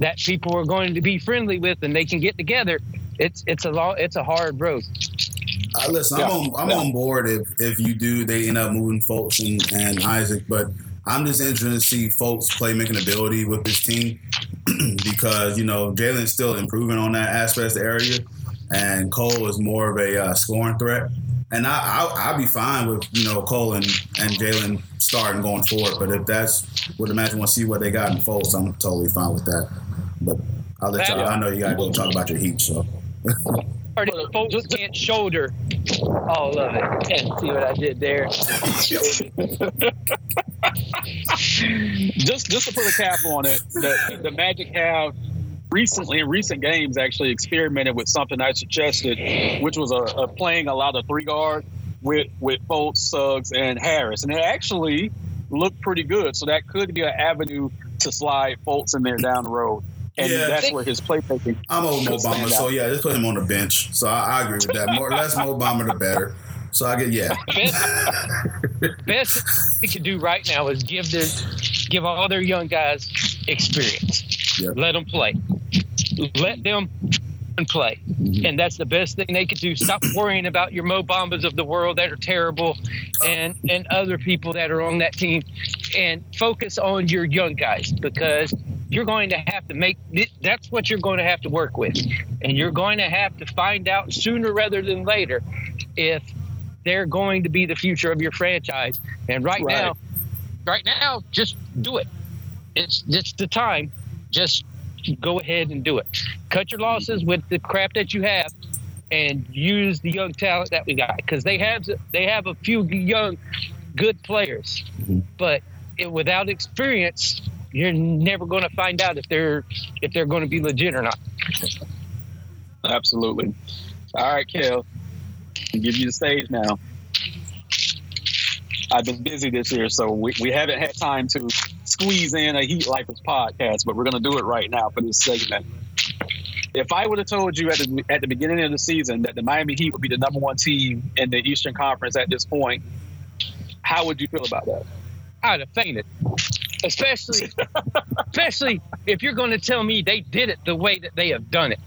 that people are going to be friendly with and they can get together, it's it's a long, it's a hard road. Uh, listen, yeah. I'm on I'm yeah. on board if if you do they end up moving Fultz and, and Isaac, but I'm just interested to see Fultz playmaking ability with this team <clears throat> because you know Jalen's still improving on that aspect area, and Cole is more of a uh, scoring threat. And I, I I'd be fine with you know Cole and, and Jalen starting going forward, but if that's what the Magic want to see what they got in Fultz, I'm totally fine with that. But I'll let y'all. I know you got to go talk about your Heat, so. or the folks can't shoulder all of it. And see what I did there. <laughs> just just to put a cap on it, the, the Magic have recently in recent games actually experimented with something I suggested, which was a, a playing a lot of three guard with with Fultz, Suggs, and Harris, and it actually looked pretty good. So that could be an avenue to slide Fultz in there down the road and yeah. that's where his playmaking. I'm old Mo Bamba, so yeah, just put him on the bench. So I, I agree with that. More less Mo Bamba, the better. So I get yeah. Best, best they can do right now is give their give all their young guys experience. Yep. Let them play. Let them and play. And that's the best thing they could do. Stop worrying about your Mo Bambas of the world that are terrible and and other people that are on that team and focus on your young guys because you're going to have to make that's what you're going to have to work with and you're going to have to find out sooner rather than later if they're going to be the future of your franchise and right, right. now right now just do it it's it's the time just go ahead and do it. Cut your losses with the crap that you have, and use the young talent that we got because they have they have a few young good players, mm-hmm. but it, without experience, you're never going to find out if they're if they're going to be legit or not. Absolutely. All right, Kel, I'll give you the stage now. I've been busy this year, so we, we haven't had time to squeeze in a Heat Lifers podcast, but we're going to do it right now for this segment. If I would have told you at the, at the beginning of the season that the Miami Heat would be the number one team in the Eastern Conference at this point, how would you feel about that? I'd have fainted. Especially, especially if you're going to tell me they did it the way that they have done it.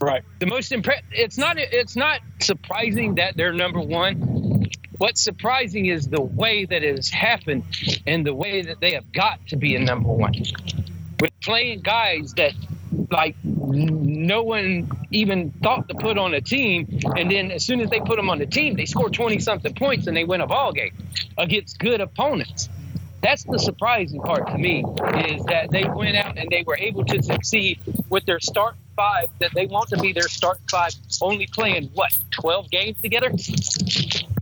Right. The most impressive. It's not. It's not surprising that they're number one. What's surprising is the way that it has happened and the way that they have got to be a number one. With playing guys that like no one even thought to put on a team, and then as soon as they put them on the team, they score twenty something points and they win a ball game against good opponents. That's the surprising part to me is that they went out and they were able to succeed with their start five that they want to be their start five, only playing what twelve games together.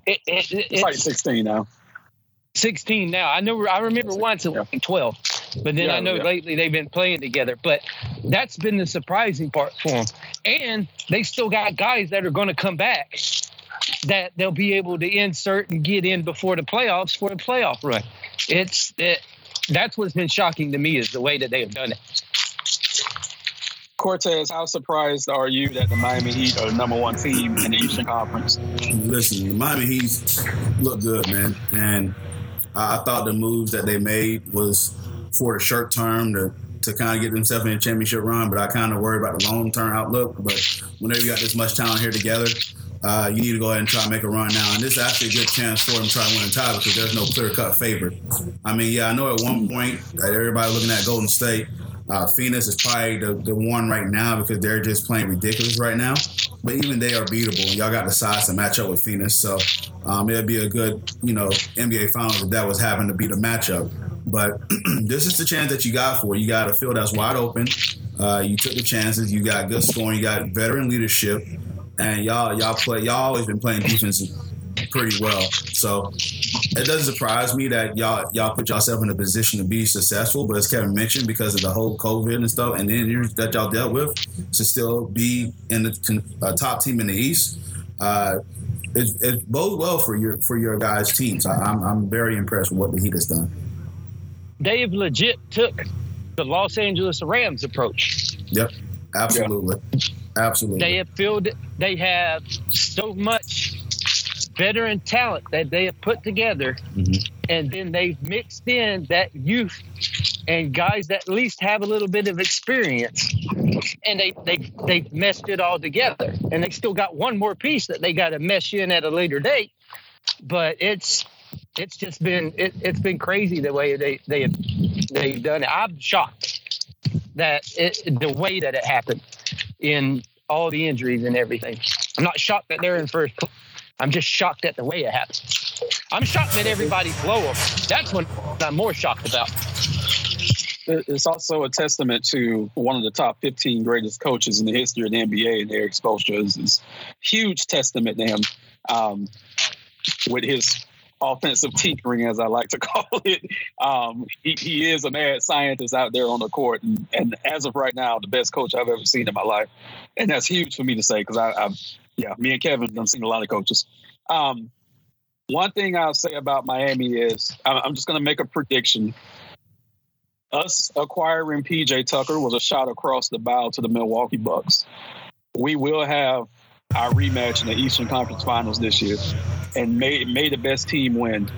It, it, it, it's like sixteen now. 16 now. I know. I remember once it was 12, but then yeah, I know yeah. lately they've been playing together. But that's been the surprising part for them. And they still got guys that are going to come back that they'll be able to insert and get in before the playoffs for the playoff run. It's it, that's what's been shocking to me is the way that they have done it. Cortez, how surprised are you that the Miami Heat are the number one team in the Eastern Conference? Listen, the Miami Heat look good, man, and I thought the moves that they made was for the short term to to kind of get themselves in a championship run, but I kind of worry about the long term outlook. But whenever you got this much talent here together, uh, you need to go ahead and try to make a run now. And this is actually a good chance for them to try to win a title because there's no clear cut favorite. I mean, yeah, I know at one point that everybody looking at Golden State, uh, Phoenix is probably the, the one right now because they're just playing ridiculous right now. But even they are beatable, y'all got the size to match up with Phoenix. So um, it'd be a good, you know, NBA Finals if that was having to be the matchup. But <clears throat> this is the chance that you got for. You got a field that's wide open. Uh, you took the chances. You got good scoring. You got veteran leadership, and y'all y'all play. Y'all always been playing defense pretty well. So it doesn't surprise me that y'all y'all put yourself in a position to be successful. But as Kevin mentioned, because of the whole COVID and stuff, and the injuries that y'all dealt with, to still be in the uh, top team in the East, uh, it, it bodes well for your for your guys' teams. I, I'm I'm very impressed with what the Heat has done. Dave legit took the Los Angeles Rams approach. Yep, absolutely, yeah. absolutely. They have filled. They have so much veteran talent that they have put together, mm-hmm. and then they've mixed in that youth and guys that at least have a little bit of experience, and they they they meshed it all together. And they still got one more piece that they got to mesh in at a later date, but it's it's just been it, has been crazy the way they they have they've done it. I'm shocked that it, the way that it happened in all the injuries and everything. I'm not shocked that they're in first. I'm just shocked at the way it happened. I'm shocked that everybody blow them. That's what I'm more shocked about. It's also a testament to one of the top 15 greatest coaches in the history of the NBA, and Erik Spoelstra is huge testament to him um, with his offensive tinkering, as I like to <laughs> call it. Um, he, he, is a mad scientist out there on the court, and, and, as of right now, the best coach I've ever seen in my life, and that's huge for me to say because I, I, yeah, me and Kevin have seen a lot of coaches. Um, one thing I'll say about Miami is I'm just going to make a prediction. Us acquiring PJ Tucker was a shot across the bow to the Milwaukee Bucks. We will have our rematch in the Eastern Conference Finals this year and may made the best team win.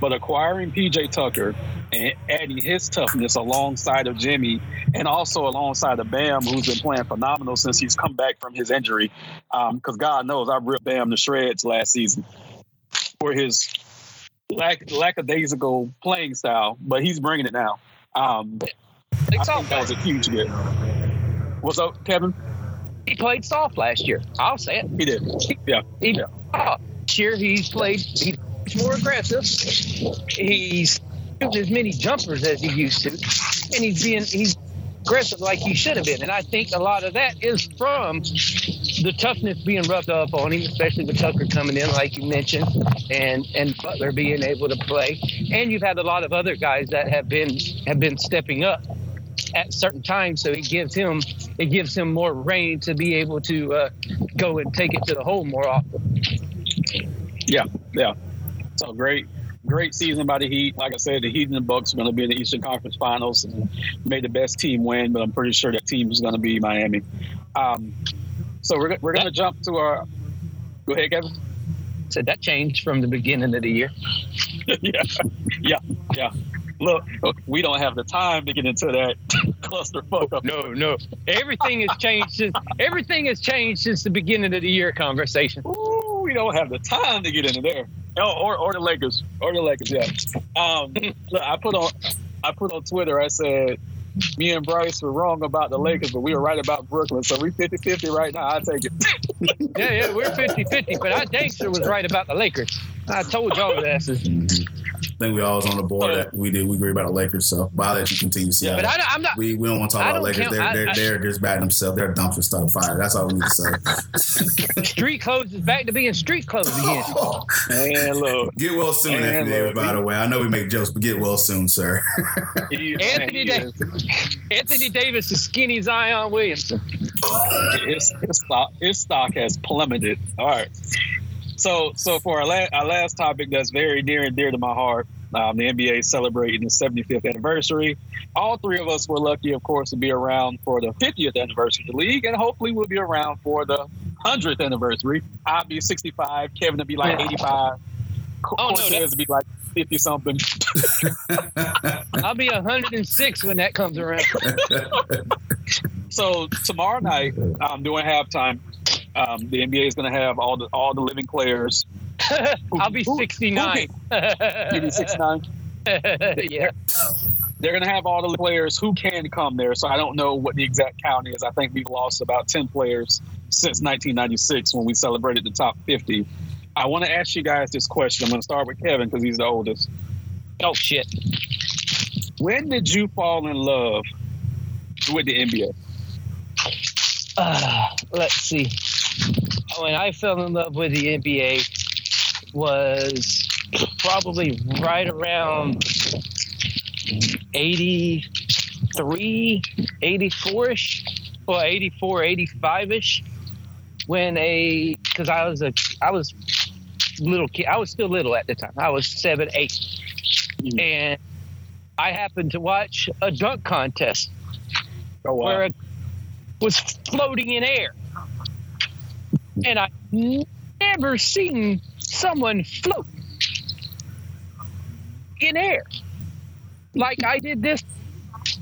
But acquiring PJ Tucker and adding his toughness alongside of Jimmy and also alongside of Bam, who's been playing phenomenal since he's come back from his injury. Because um, God knows I ripped Bam to shreds last season for his lack lackadaisical playing style, but he's bringing it now. Um, I think that was a huge get. What's up, Kevin? He played soft last year. I'll say it. He did. Yeah. He, yeah. Oh, this year he's played. He's more aggressive. He's shooting as many jumpers as he used to, and he's being he's aggressive like he should have been. And I think a lot of that is from the toughness being rubbed off on him, especially with Tucker coming in, like you mentioned, and and Butler being able to play. And you've had a lot of other guys that have been have been stepping up at certain times, so it gives him it gives him more reign to be able to uh, go and take it to the hole more often. Yeah, yeah. So great, great season by the Heat. Like I said, the Heat and the Bucks are going to be in the Eastern Conference Finals and made the best team win, but I'm pretty sure that team is going to be Miami. Um, so we're, we're going to jump to our. Go ahead, Kevin. So that changed from the beginning of the year. <laughs> yeah, yeah, yeah. Look, we don't have the time to get into that <laughs> clusterfuck up. No, no. Everything has changed since everything has changed since the beginning of the year conversation. Ooh, we don't have the time to get into there. Oh, or, or the Lakers. Or the Lakers, yeah. Um, <laughs> look, I put on I put on Twitter, I said, me and Bryce were wrong about the Lakers, but we were right about Brooklyn. So we 50 50 right now. I take it. <laughs> yeah, yeah, we're 50 50, but I dang sure was right about the Lakers. I told y'all that. <laughs> I think we all was on the board that we did. We agree about the Lakers, so but I'll let you continue. See yeah, but I, am not. We, we don't want to talk about Lakers. Count, they're, they're, I, they're just batting themselves. They're a dumpster start fire. That's all we need to say. <laughs> street clothes is back to being street clothes again. <laughs> Oh, man, look. Get well soon, Anthony Davis, by the way. I know we make jokes, but get well soon, sir. <laughs> Anthony, da- Anthony Davis is skinny Zion Williamson. His, his, stock, his stock has plummeted. All right. So, so for our, la- our last topic that's very near and dear to my heart, um, the NBA is celebrating the 75th anniversary. All three of us were lucky, of course, to be around for the 50th anniversary of the league, and hopefully we'll be around for the 100th anniversary. I'll be 65, Kevin will be like 85, oh, Cortez no, will be like 50 something. <laughs> I'll be 106 when that comes around. <laughs> so tomorrow night, I'm doing halftime. Um, the NBA is going to have all the all the living players <laughs> I'll be 69. You'll be 69? <laughs> yeah. They're going to have all the players who can come there. So I don't know what the exact count is. I think we've lost about 10 players since 1996 when we celebrated the top 50. I want to ask you guys this question. I'm going to start with Kevin because he's the oldest. Oh, shit. When did you fall in love with the NBA? Uh, <sighs> let's see. When I fell in love with the NBA, was probably right around 83, 84 ish, or 84, 85 ish. When a, because I was a, I was little kid, I was still little at the time. I was seven, 8 mm-hmm. and I happened to watch a dunk contest oh, wow. where it was floating in air, and I never seen someone float in air. Like I did this,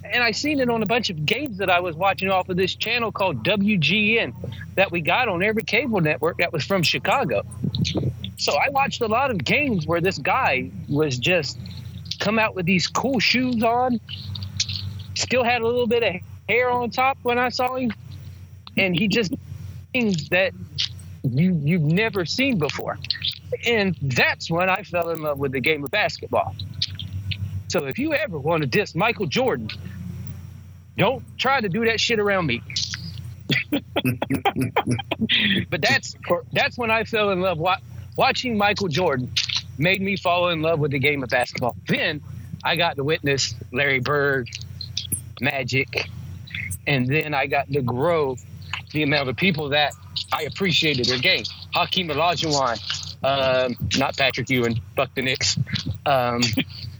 and I seen it on a bunch of games that I was watching off of this channel called WGN that we got on every cable network that was from Chicago. So I watched a lot of games where this guy was just come out with these cool shoes on, still had a little bit of hair on top when I saw him, and he just things that you you've never seen before. And that's when I fell in love with the game of basketball. So if you ever want to diss Michael Jordan, don't try to do that shit around me. <laughs> but that's that's when I fell in love. Watching Michael Jordan made me fall in love with the game of basketball. Then I got to witness Larry Bird, Magic, and then I got to grow the amount of people that I appreciated their game. Hakeem Olajuwon, um, not Patrick Ewing, Buck the Knicks. Um,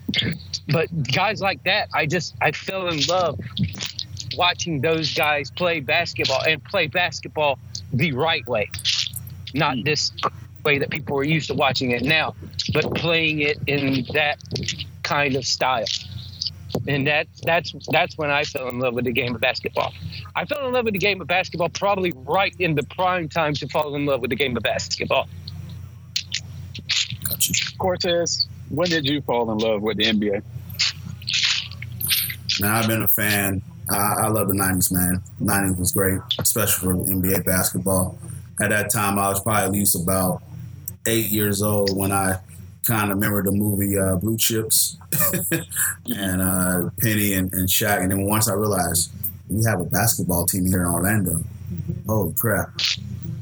<laughs> but guys like that, I just I fell in love watching those guys play basketball and play basketball the right way, not this way that people are used to watching it now, but playing it in that kind of style. And that that's that's when I fell in love with the game of basketball. I fell in love with the game of basketball probably right in the prime time to fall in love with the game of basketball. Cortez, when did you fall in love with the NBA? Now I've been a fan. I, I love the '90s, man. '90s was great, especially for NBA basketball. At that time, I was probably at least about eight years old when I kind of remember the movie uh, Blue Chips <laughs> and uh, Penny and, and Shaq. And then once I realized we have a basketball team here in Orlando. Holy crap!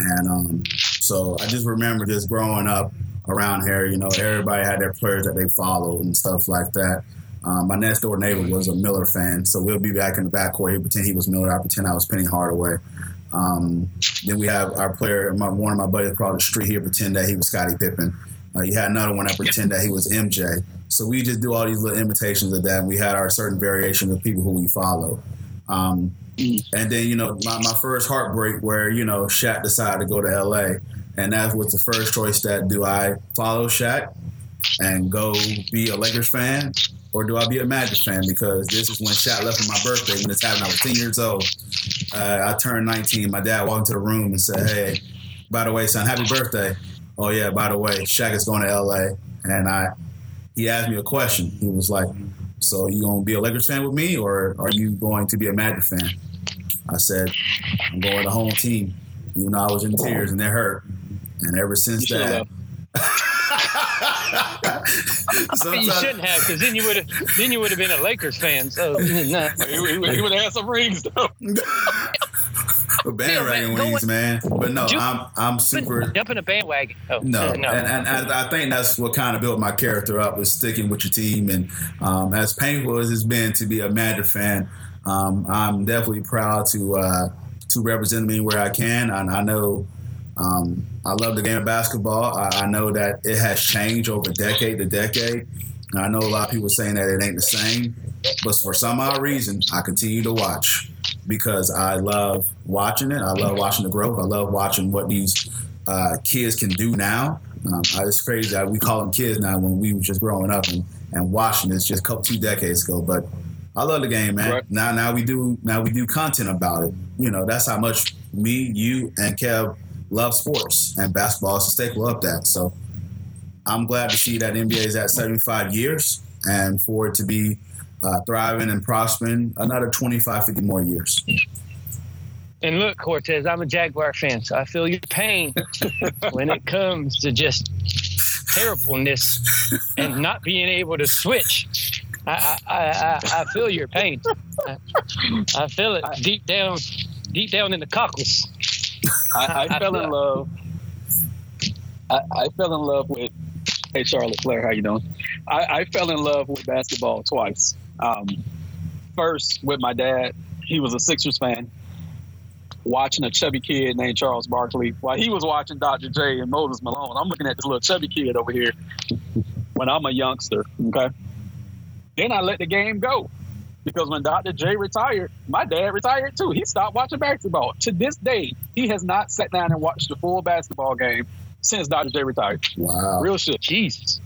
And um, so I just remember just growing up around here. You know, everybody had their players that they followed and stuff like that. Um, my next door neighbor was a Miller fan, so we'll be back in the backcourt. He pretend he was Miller. I pretend I was Penny Hardaway. Um, then we have our player, my, one of my buddies across the street here, pretend that he was Scottie Pippen. You had another one that pretend that he was MJ. So we just do all these little imitations of that. And we had our certain variation of people who we follow. Um, and then, you know, my, my first heartbreak where, you know, Shaq decided to go to LA. And that was the first choice that do I follow Shaq and go be a Lakers fan or do I be a Magic fan? Because this is when Shaq left for my birthday when it's happened. I was 10 years old. Uh, I turned 19. My dad walked into the room and said, Hey, by the way, son, happy birthday. Oh, yeah, by the way, Shaq is going to LA. And I, he asked me a question. He was like, So you going to be a Lakers fan with me or are you going to be a Magic fan? I said, I'm going to the home team, even though I was in tears and it hurt. And ever since that, <laughs> you shouldn't have, because then you would have then you would have been a Lakers fan. So <laughs> nah. he, he would have had some rings though. <laughs> bandwagon yeah, wings, man. But no, jump, I'm I'm super jumping a bandwagon. Oh, no, no. And, and, I think that's what kind of built my character up was sticking with your team. And um, as painful as it's been to be a Magic fan, um, I'm definitely proud to uh, to represent me where I can. And I know um, I love the game of basketball. I, I, know that it has changed over decade to decade. And I know a lot of people saying that it ain't the same, but for some odd reason, I continue to watch because I love watching it. I love watching the growth. I love watching what these uh, kids can do now. Um, it's crazy that we call them kids now when we were just growing up and, and watching this just a couple, two decades ago. But I love the game, man. Right. Now, now we do now we do content about it. You know, that's how much me, you, and Kev love sports, and basketball is a staple of that. So I'm glad to see that NBA is at 75 years and for it to be uh, thriving and prospering another 25, 50 more years. And look, Cortez, I'm a Jaguar fan, so I feel your pain <laughs> when it comes to just terribleness and not being able to switch. I, I, I, I feel your pain. I, I feel it deep down, deep down in the cockles. I, I fell in love. I, I, fell in love with. Hey, Charlotte Flair, how you doing? I, I fell in love with basketball twice. Um, first, with my dad. He was a Sixers fan. Watching a chubby kid named Charles Barkley while he was watching Dr. J and Moses Malone. I'm looking at this little chubby kid over here when I'm a youngster. Okay. Then I let the game go because when Dr. J retired, my dad retired too. He stopped watching basketball. To this day, he has not sat down and watched a full basketball game since Dr. J retired. Wow. Real shit. Jesus.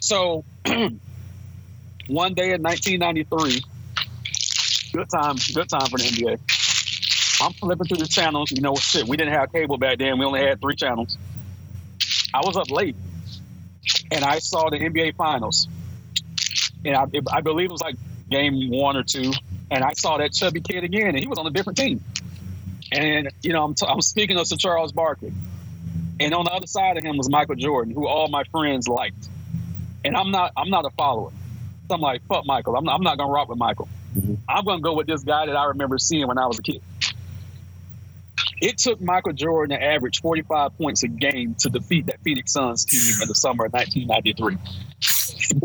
So <clears throat> one day in 1993, good time, good time for the NBA. I'm flipping through the channels. You know, shit, we didn't have cable back then. We only had three channels. I was up late and I saw the NBA Finals. And I, I believe it was like game one or two, and I saw that chubby kid again, and he was on a different team. And you know, I'm, t- I'm speaking of Sir Charles Barkley, and on the other side of him was Michael Jordan, who all my friends liked. And I'm not I'm not a follower. So I'm like, fuck Michael. I'm not, I'm not gonna rock with Michael. Mm-hmm. I'm gonna go with this guy that I remember seeing when I was a kid. It took Michael Jordan to average 45 points a game to defeat that Phoenix Suns team in the summer of 1993.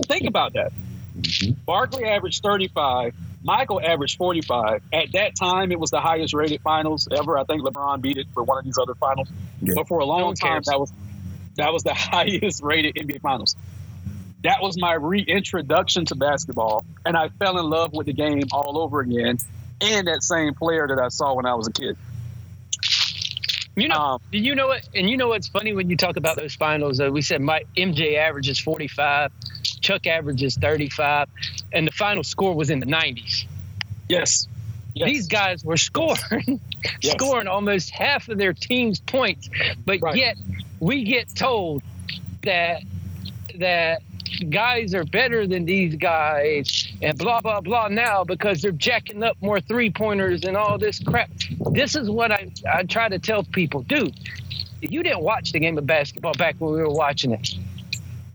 Think about that. Mm-hmm. Barkley averaged 35. Michael averaged 45. At that time, it was the highest rated finals ever. I think LeBron beat it for one of these other finals. Yeah. But for a long time, that was that was the <laughs> highest rated NBA finals. That was my reintroduction to basketball, and I fell in love with the game all over again, and that same player that I saw when I was a kid. You know, um, you know what? And you know what's funny when you talk about those finals? Uh, we said my MJ averages 45. Chuck averages 35, and the final score was in the 90s. Yes. yes. These guys were scoring, <laughs> yes. scoring almost half of their team's points, but right. yet we get told that that guys are better than these guys and blah blah blah now because they're jacking up more three pointers and all this crap. This is what I I try to tell people, dude. You didn't watch the game of basketball back when we were watching it.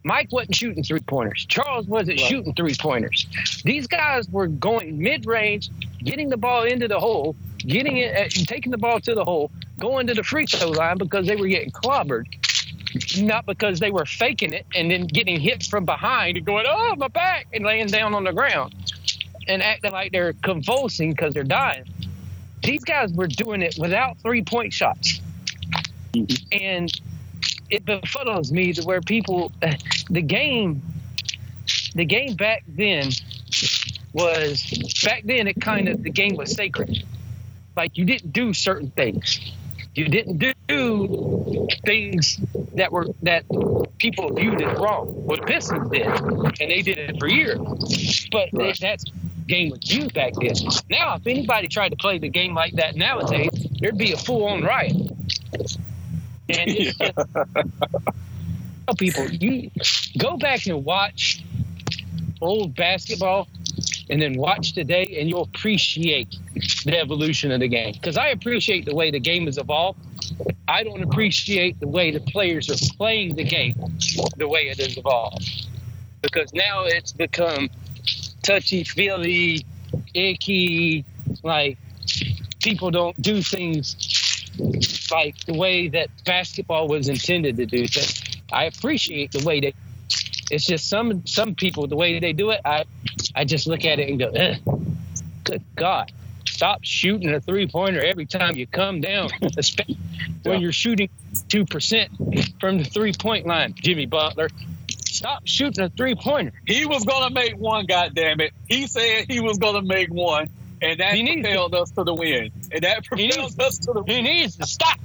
Mike wasn't shooting three pointers. Charles wasn't right. shooting three pointers. These guys were going mid range, getting the ball into the hole, getting it, uh, taking the ball to the hole, going to the free throw line because they were getting clobbered, not because they were faking it and then getting hit from behind and going, oh, my back, and laying down on the ground and acting like they're convulsing because they're dying. These guys were doing it without three point shots. Mm-hmm. And it befuddles me to where people, <sighs> the game, the game back then was, back then it kind of, the game was sacred. Like you didn't do certain things. You didn't do things that were that people viewed as wrong. What Pistons did, and they did it for years. But right. that's game was used back then. Now, if anybody tried to play the game like that nowadays, there'd be a full-on riot. And it's yeah. <laughs> just, people, you go back and watch old basketball and then watch today and you'll appreciate the evolution of the game. Because i appreciate the way the game has evolved. I don't appreciate the way the players are playing the game the way it has evolved. Because now it's become touchy feely icky like people don't do things like the way that basketball was intended to do. Things i appreciate the way that it's just some some people the way they do it. I I just look at it and go, eh, good God, stop shooting a three pointer every time you come down, <laughs> especially when you're shooting two percent from the three point line. Jimmy Butler, stop shooting a three pointer. He was gonna make one. God damn it! He said he was gonna make one. And that he propelled us to the win. And that propelled us to the win. He needs to stop.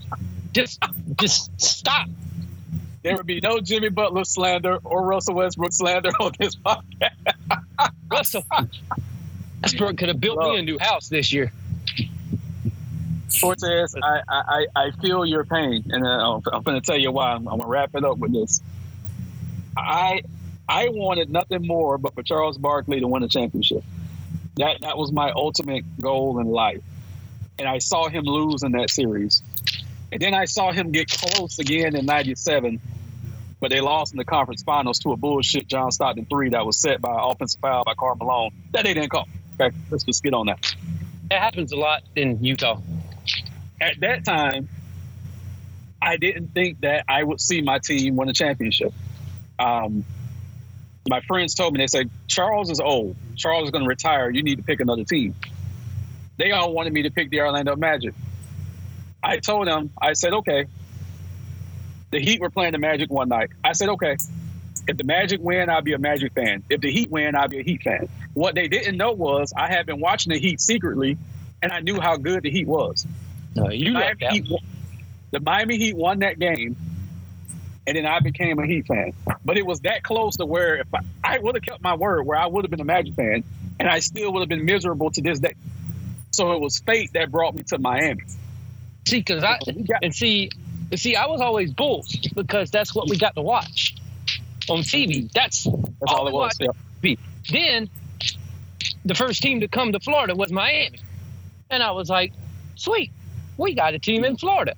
Just, just stop. There would be no Jimmy Butler slander or Russell Westbrook slander <laughs> on this podcast. Russell Westbrook could have built me a new house this year. Cortez, I, I, I feel your pain, and uh, I'm going to tell you why. I'm, I'm going to wrap it up with this. I I wanted nothing more but for Charles Barkley to win a championship. That that was my ultimate goal in life, and I saw him lose in that series. And then I saw him get close again in '97, but they lost in the conference finals to a bullshit John Stockton three that was set by an offensive foul by Karl Malone that they didn't call. Okay, let's just get on that. It happens a lot in Utah. At that time, I didn't think that I would see my team win a championship. Um, my friends told me they said Charles is old. Charles is going to retire. You need to pick another team. They all wanted me to pick the Orlando Magic. I told them, I said, okay. The Heat were playing the Magic one night. I said, okay. If the Magic win, I'll be a Magic fan. If the Heat win, I'll be a Heat fan. What they didn't know was I had been watching the Heat secretly, and I knew how good the Heat was. No, you Miami Heat, the Miami Heat won that game, and then I became a Heat fan. But it was that close to where if I, I would have kept my word, where I would have been a Magic fan, and I still would have been miserable to this day. So it was fate that brought me to Miami. See, because I and see, and see, I was always Bulls because that's what we got to watch on TV. That's, that's all, all it was. Yeah. Then the first team to come to Florida was Miami, and I was like, "Sweet, we got a team in Florida.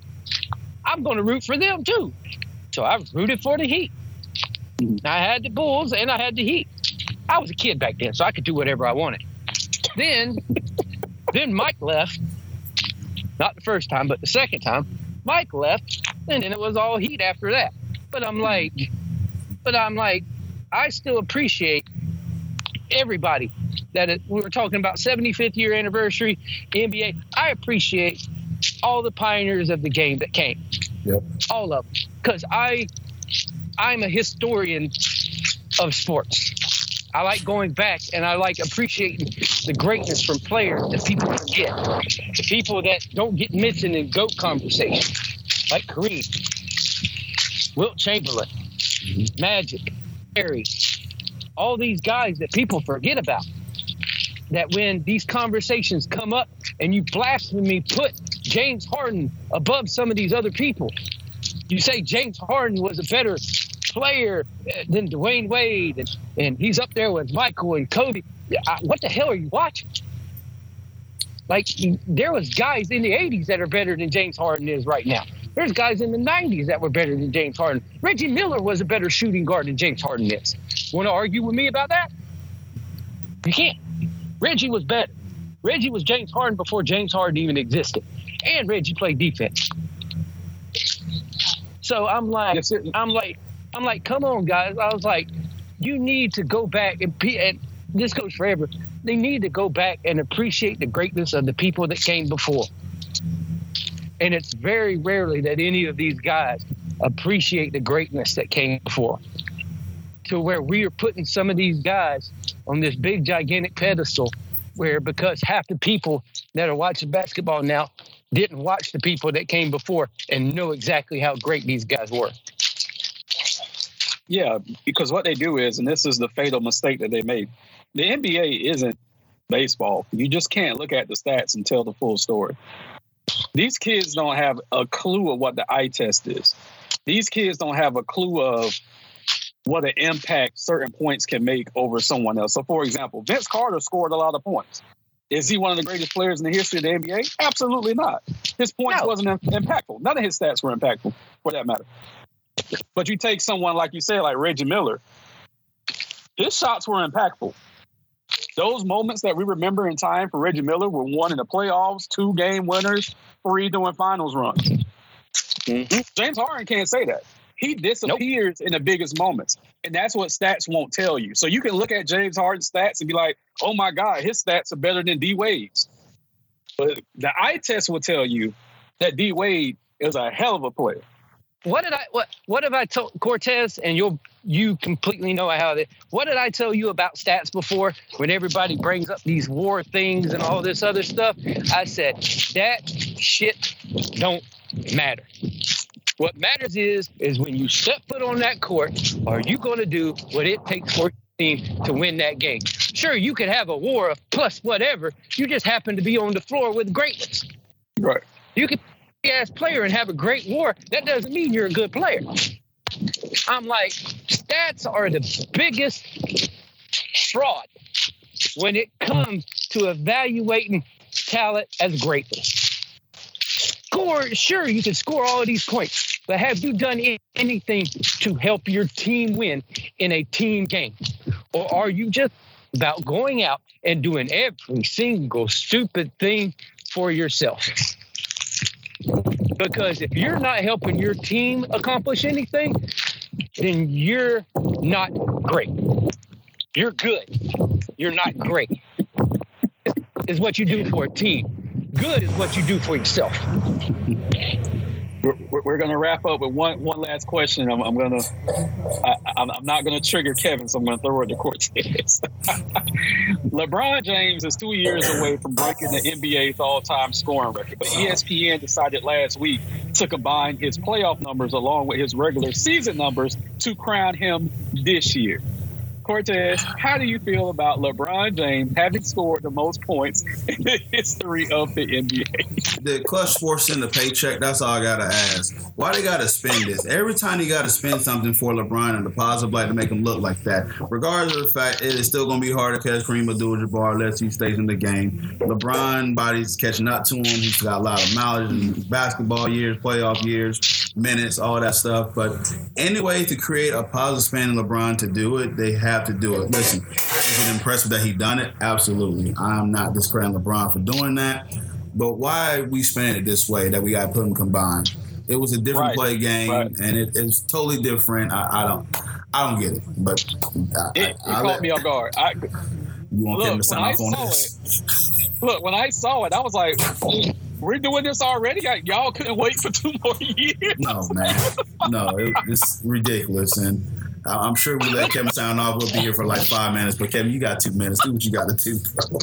I'm going to root for them too." So I rooted for the Heat. Mm-hmm. I had the Bulls and I had the Heat. I was a kid back then, so I could do whatever I wanted. Then, <laughs> then Mike left, not the first time, but the second time, Mike left, and then it was all heat after that. But I'm like, but I'm like, I still appreciate everybody that it, we were talking about 75th year anniversary NBA. I appreciate all the pioneers of the game that came. Yep. All of them, because I, I'm a historian of sports. I like going back and I like appreciating the greatness from players that people forget. The people that don't get mentioned in GOAT conversation, like Kareem, Wilt Chamberlain, Magic, Harry, all these guys that people forget about. That when these conversations come up and you blasphemy put James Harden above some of these other people, you say James Harden was a better player than Dwyane Wade, and, and he's up there with Michael and Kobe. I, what the hell are you watching? Like there was guys in the '80s that are better than James Harden is right now. There's guys in the '90s that were better than James Harden. Reggie Miller was a better shooting guard than James Harden is. Want to argue with me about that? You can't. Reggie was better. Reggie was James Harden before James Harden even existed, and Reggie played defense. So I'm like. I'm like, I'm like, come on, guys. I was like, you need to go back and, and this goes forever. They need to go back and appreciate the greatness of the people that came before. And it's very rarely that any of these guys appreciate the greatness that came before. To where we are putting some of these guys on this big gigantic pedestal where because half the people that are watching basketball now didn't watch the people that came before and know exactly how great these guys were. Yeah, because what they do is, and this is the fatal mistake that they made. The NBA isn't baseball. You just can't look at the stats and tell the full story. These kids don't have a clue of what the eye test is. These kids don't have a clue of what an impact certain points can make over someone else. So, for example, Vince Carter scored a lot of points. Is he one of the greatest players in the history of the NBA? Absolutely not. His points No. wasn't impactful. None of his stats were impactful, for that matter. But you take someone like you said, like Reggie Miller, his shots were impactful. Those moments that we remember in time for Reggie Miller were one in the playoffs, two game winners, three doing finals runs. Mm-hmm. James Harden can't say that. He disappears in the biggest moments. And that's what stats won't tell you. So you can look at James Harden's stats and be like, oh my God, his stats are better than D Wade's. But the eye test will tell you that D Wade is a hell of a player. What did I what what have I told Cortez and you'll you completely know how that what did I tell you about stats before when everybody brings up these war things and all this other stuff? I said that shit don't matter. What matters is is when you step foot on that court, are you going to do what it takes for your team to win that game? Sure, you could have a war of plus whatever. You just happen to be on the floor with greatness. Right. You can be ass player and have a great war. That doesn't mean you're a good player. I'm like, stats are the biggest fraud when it comes to evaluating talent as greatness. Score, sure, you can score all of these points, but have you done anything to help your team win in a team game? Or are you just about going out and doing every single stupid thing for yourself? Because if you're not helping your team accomplish anything, then you're not great. You're good. You're not great. Is what you do for a team. Good is what you do for yourself. We're, we're- going to wrap up with one one last question. I'm, I'm going to, I'm not going to trigger Kevin, so I'm going to throw it to Cortez. <laughs> LeBron James is two years away from breaking the NBA's all-time scoring record, but ESPN decided last week to combine his playoff numbers along with his regular season numbers to crown him this year. Cortez, how do you feel about LeBron James having scored the most points in the history of the NBA? The Klutch Sports send the paycheck. That's all I gotta ask. Why they gotta spend this? Every time you gotta spend something for LeBron and the positive light to make him look like that. Regardless of the fact, it is still gonna be hard to catch Kareem Abdul-Jabbar unless he stays in the game. LeBron body's catching up to him. He's got a lot of knowledge in basketball years, playoff years, minutes, all that stuff. But any way to create a positive spin in LeBron to do it, they have to do it. Listen, is it impressive that he done it? Absolutely. I'm not discrediting LeBron for doing that. But why we spend it this way that we got to put them combined? It was a different Right. play game, Right. and it, it's totally different. I, I don't, I don't get it. But I, It, it I, caught me off guard. I, you want Look, to sign when I off on this? look, when I saw it, I was like, we're doing this already? I- Y'all couldn't wait for two more <laughs> years? No, man. No, it, it's ridiculous. And I'm sure we let Kevin sign off. We'll be here for like five minutes. But Kevin, you got two minutes. Do what you got to do. bro.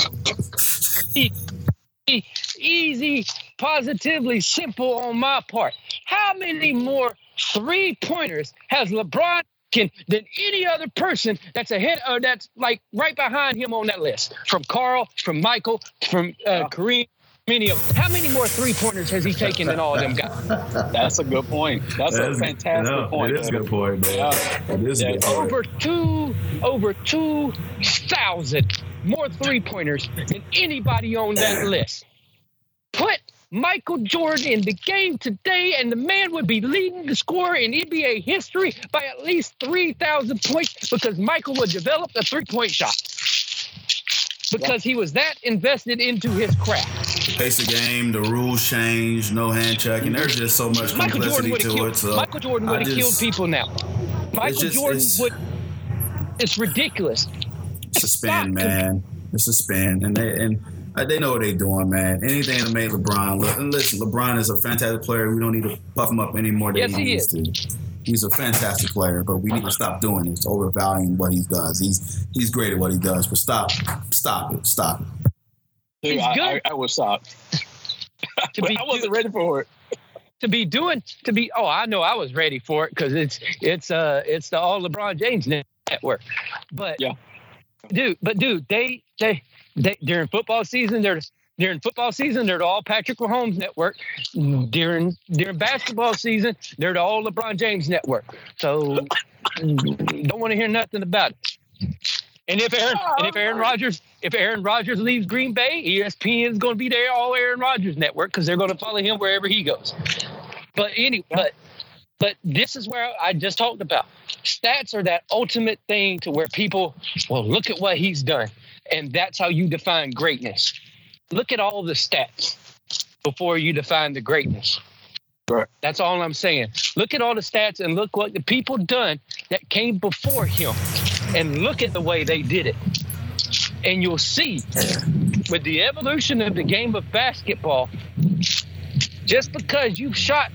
Easy, positively simple on my part. How many more three pointers has LeBron can than any other person that's ahead or that's like right behind him on that list? From Karl, from Michael, from uh, Kareem. Many of how many more three pointers has he taken than all of them guys? <laughs> That's a good point. That's a fantastic no, point. It is a good point, man. Yeah. It is a Yeah. good point. Over two, over two thousand more three pointers than anybody on that <laughs> list. Put Michael Jordan in the game today, and the man would be leading the scorer in NBA history by at least three thousand points because Michael would develop a three-point shot. because he was that invested into his craft. Pace of game, the rules change, no hand checking. There's just so much Michael complexity to killed. it. So Michael Jordan would have killed people now. Michael just- Jordan it's- would. It's ridiculous. It's a spin, man. It's a spin, and they and they know what they're doing, man. Anything to make LeBron look. And listen, LeBron is a fantastic player. We don't need to puff him up any more than Yes, he he needs to. He's a fantastic player, but we need to stop doing this, overvaluing what he does. He's he's great at what he does, but stop, stop it, stop it. Dude, He's I, good. I, I was shocked. To be <laughs> I wasn't ready for it. to be doing to be oh I know I was ready for it because it's it's uh it's the all LeBron James network but Yeah. dude but dude they they they during football season they're during football season they're the all Patrick Mahomes network during during basketball season they're the all LeBron James network so don't want to hear nothing about it and if Aaron oh, and if Aaron Rodgers if Aaron Rodgers leaves Green Bay, ESPN is going to be there all Aaron Rodgers network because they're going to follow him wherever he goes. But anyway, but but this is where I just talked about. Stats are that ultimate thing to where people, well, look at what he's done, and that's how you define greatness. Look at all the stats before you define the greatness. Right. That's all I'm saying. Look at all the stats and look what the people done that came before him, and look at the way they did it. And you'll see with the evolution of the game of basketball, just because you've shot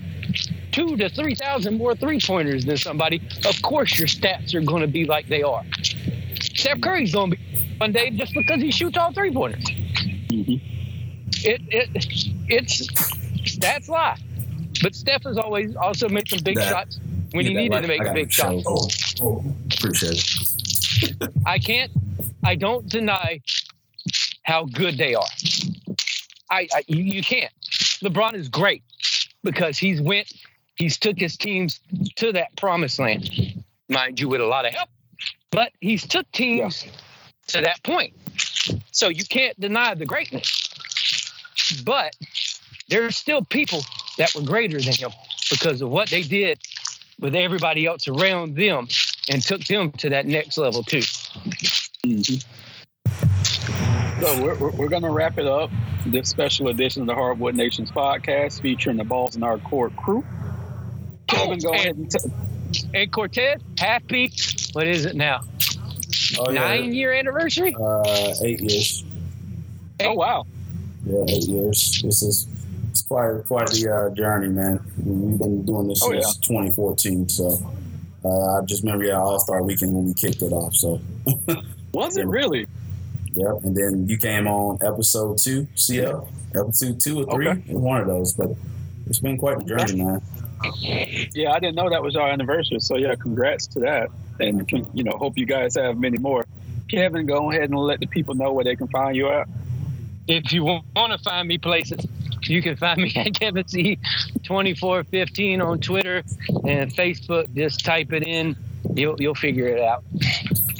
two to three thousand more three pointers than somebody, of course your stats are going to be like they are. Steph Curry's going to be one day just because he shoots all three pointers. Mm-hmm. It it it's that's lie, but Steph has always also made some big That- shots when he needed like, to make big the shot. Oh, oh, appreciate it. I can't, I don't deny how good they are. I, I you, you can't. LeBron is great because he's went, he's took his teams to that promised land, mind you, with a lot of help. But he's took teams to that point, so you can't deny the greatness. But there's still people that were greater than him because of what they did with everybody else around them and took them to that next level too. So we're, we're, we're going to wrap it up. This special edition of the Hardwood Nations podcast featuring the Balls in Our Court crew. Kevin, go ahead and t- And Cortez, happy, what is it now? Oh, yeah. Nine year anniversary? Uh, eight years. Oh wow! Yeah, eight years. This is it's quite quite the uh, journey, man. We've been doing this Oh, since 2014. So uh, I just remember yeah, All Star Weekend when we kicked it off. So <laughs> Was it really? yep. And then you came on episode two, CL, episode two or three, Okay. one of those. But it's been quite the journey, man. Yeah, I didn't know that was our anniversary. So yeah, congrats to that, and you know, hope you guys have many more. Kevin, go ahead and let the people know where they can find you at. If you want to find me places, <laughs> you can find me at Kevin C 2415 on Twitter and Facebook. Just type it in, you'll, you'll figure it out.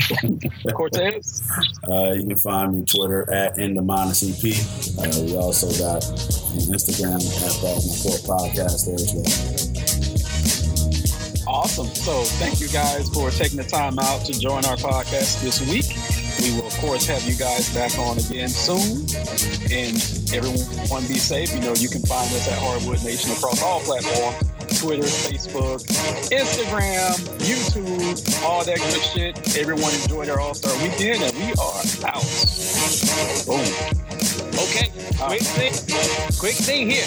<laughs> Cortez. Uh, you can find me on Twitter at in the mind of CP. Uh, we also got on Instagram at Balls Court Podcast there as well. Awesome. So thank you guys for taking the time out to join our podcast this week. We will, of course, have you guys back on again soon. And everyone be safe. You know, you can find us at Hardwood Nation across all platforms. Twitter, Facebook, Instagram, YouTube, all that good shit. Everyone enjoy their All Star weekend, and we are out. Boom. Okay, quick thing, quick thing here.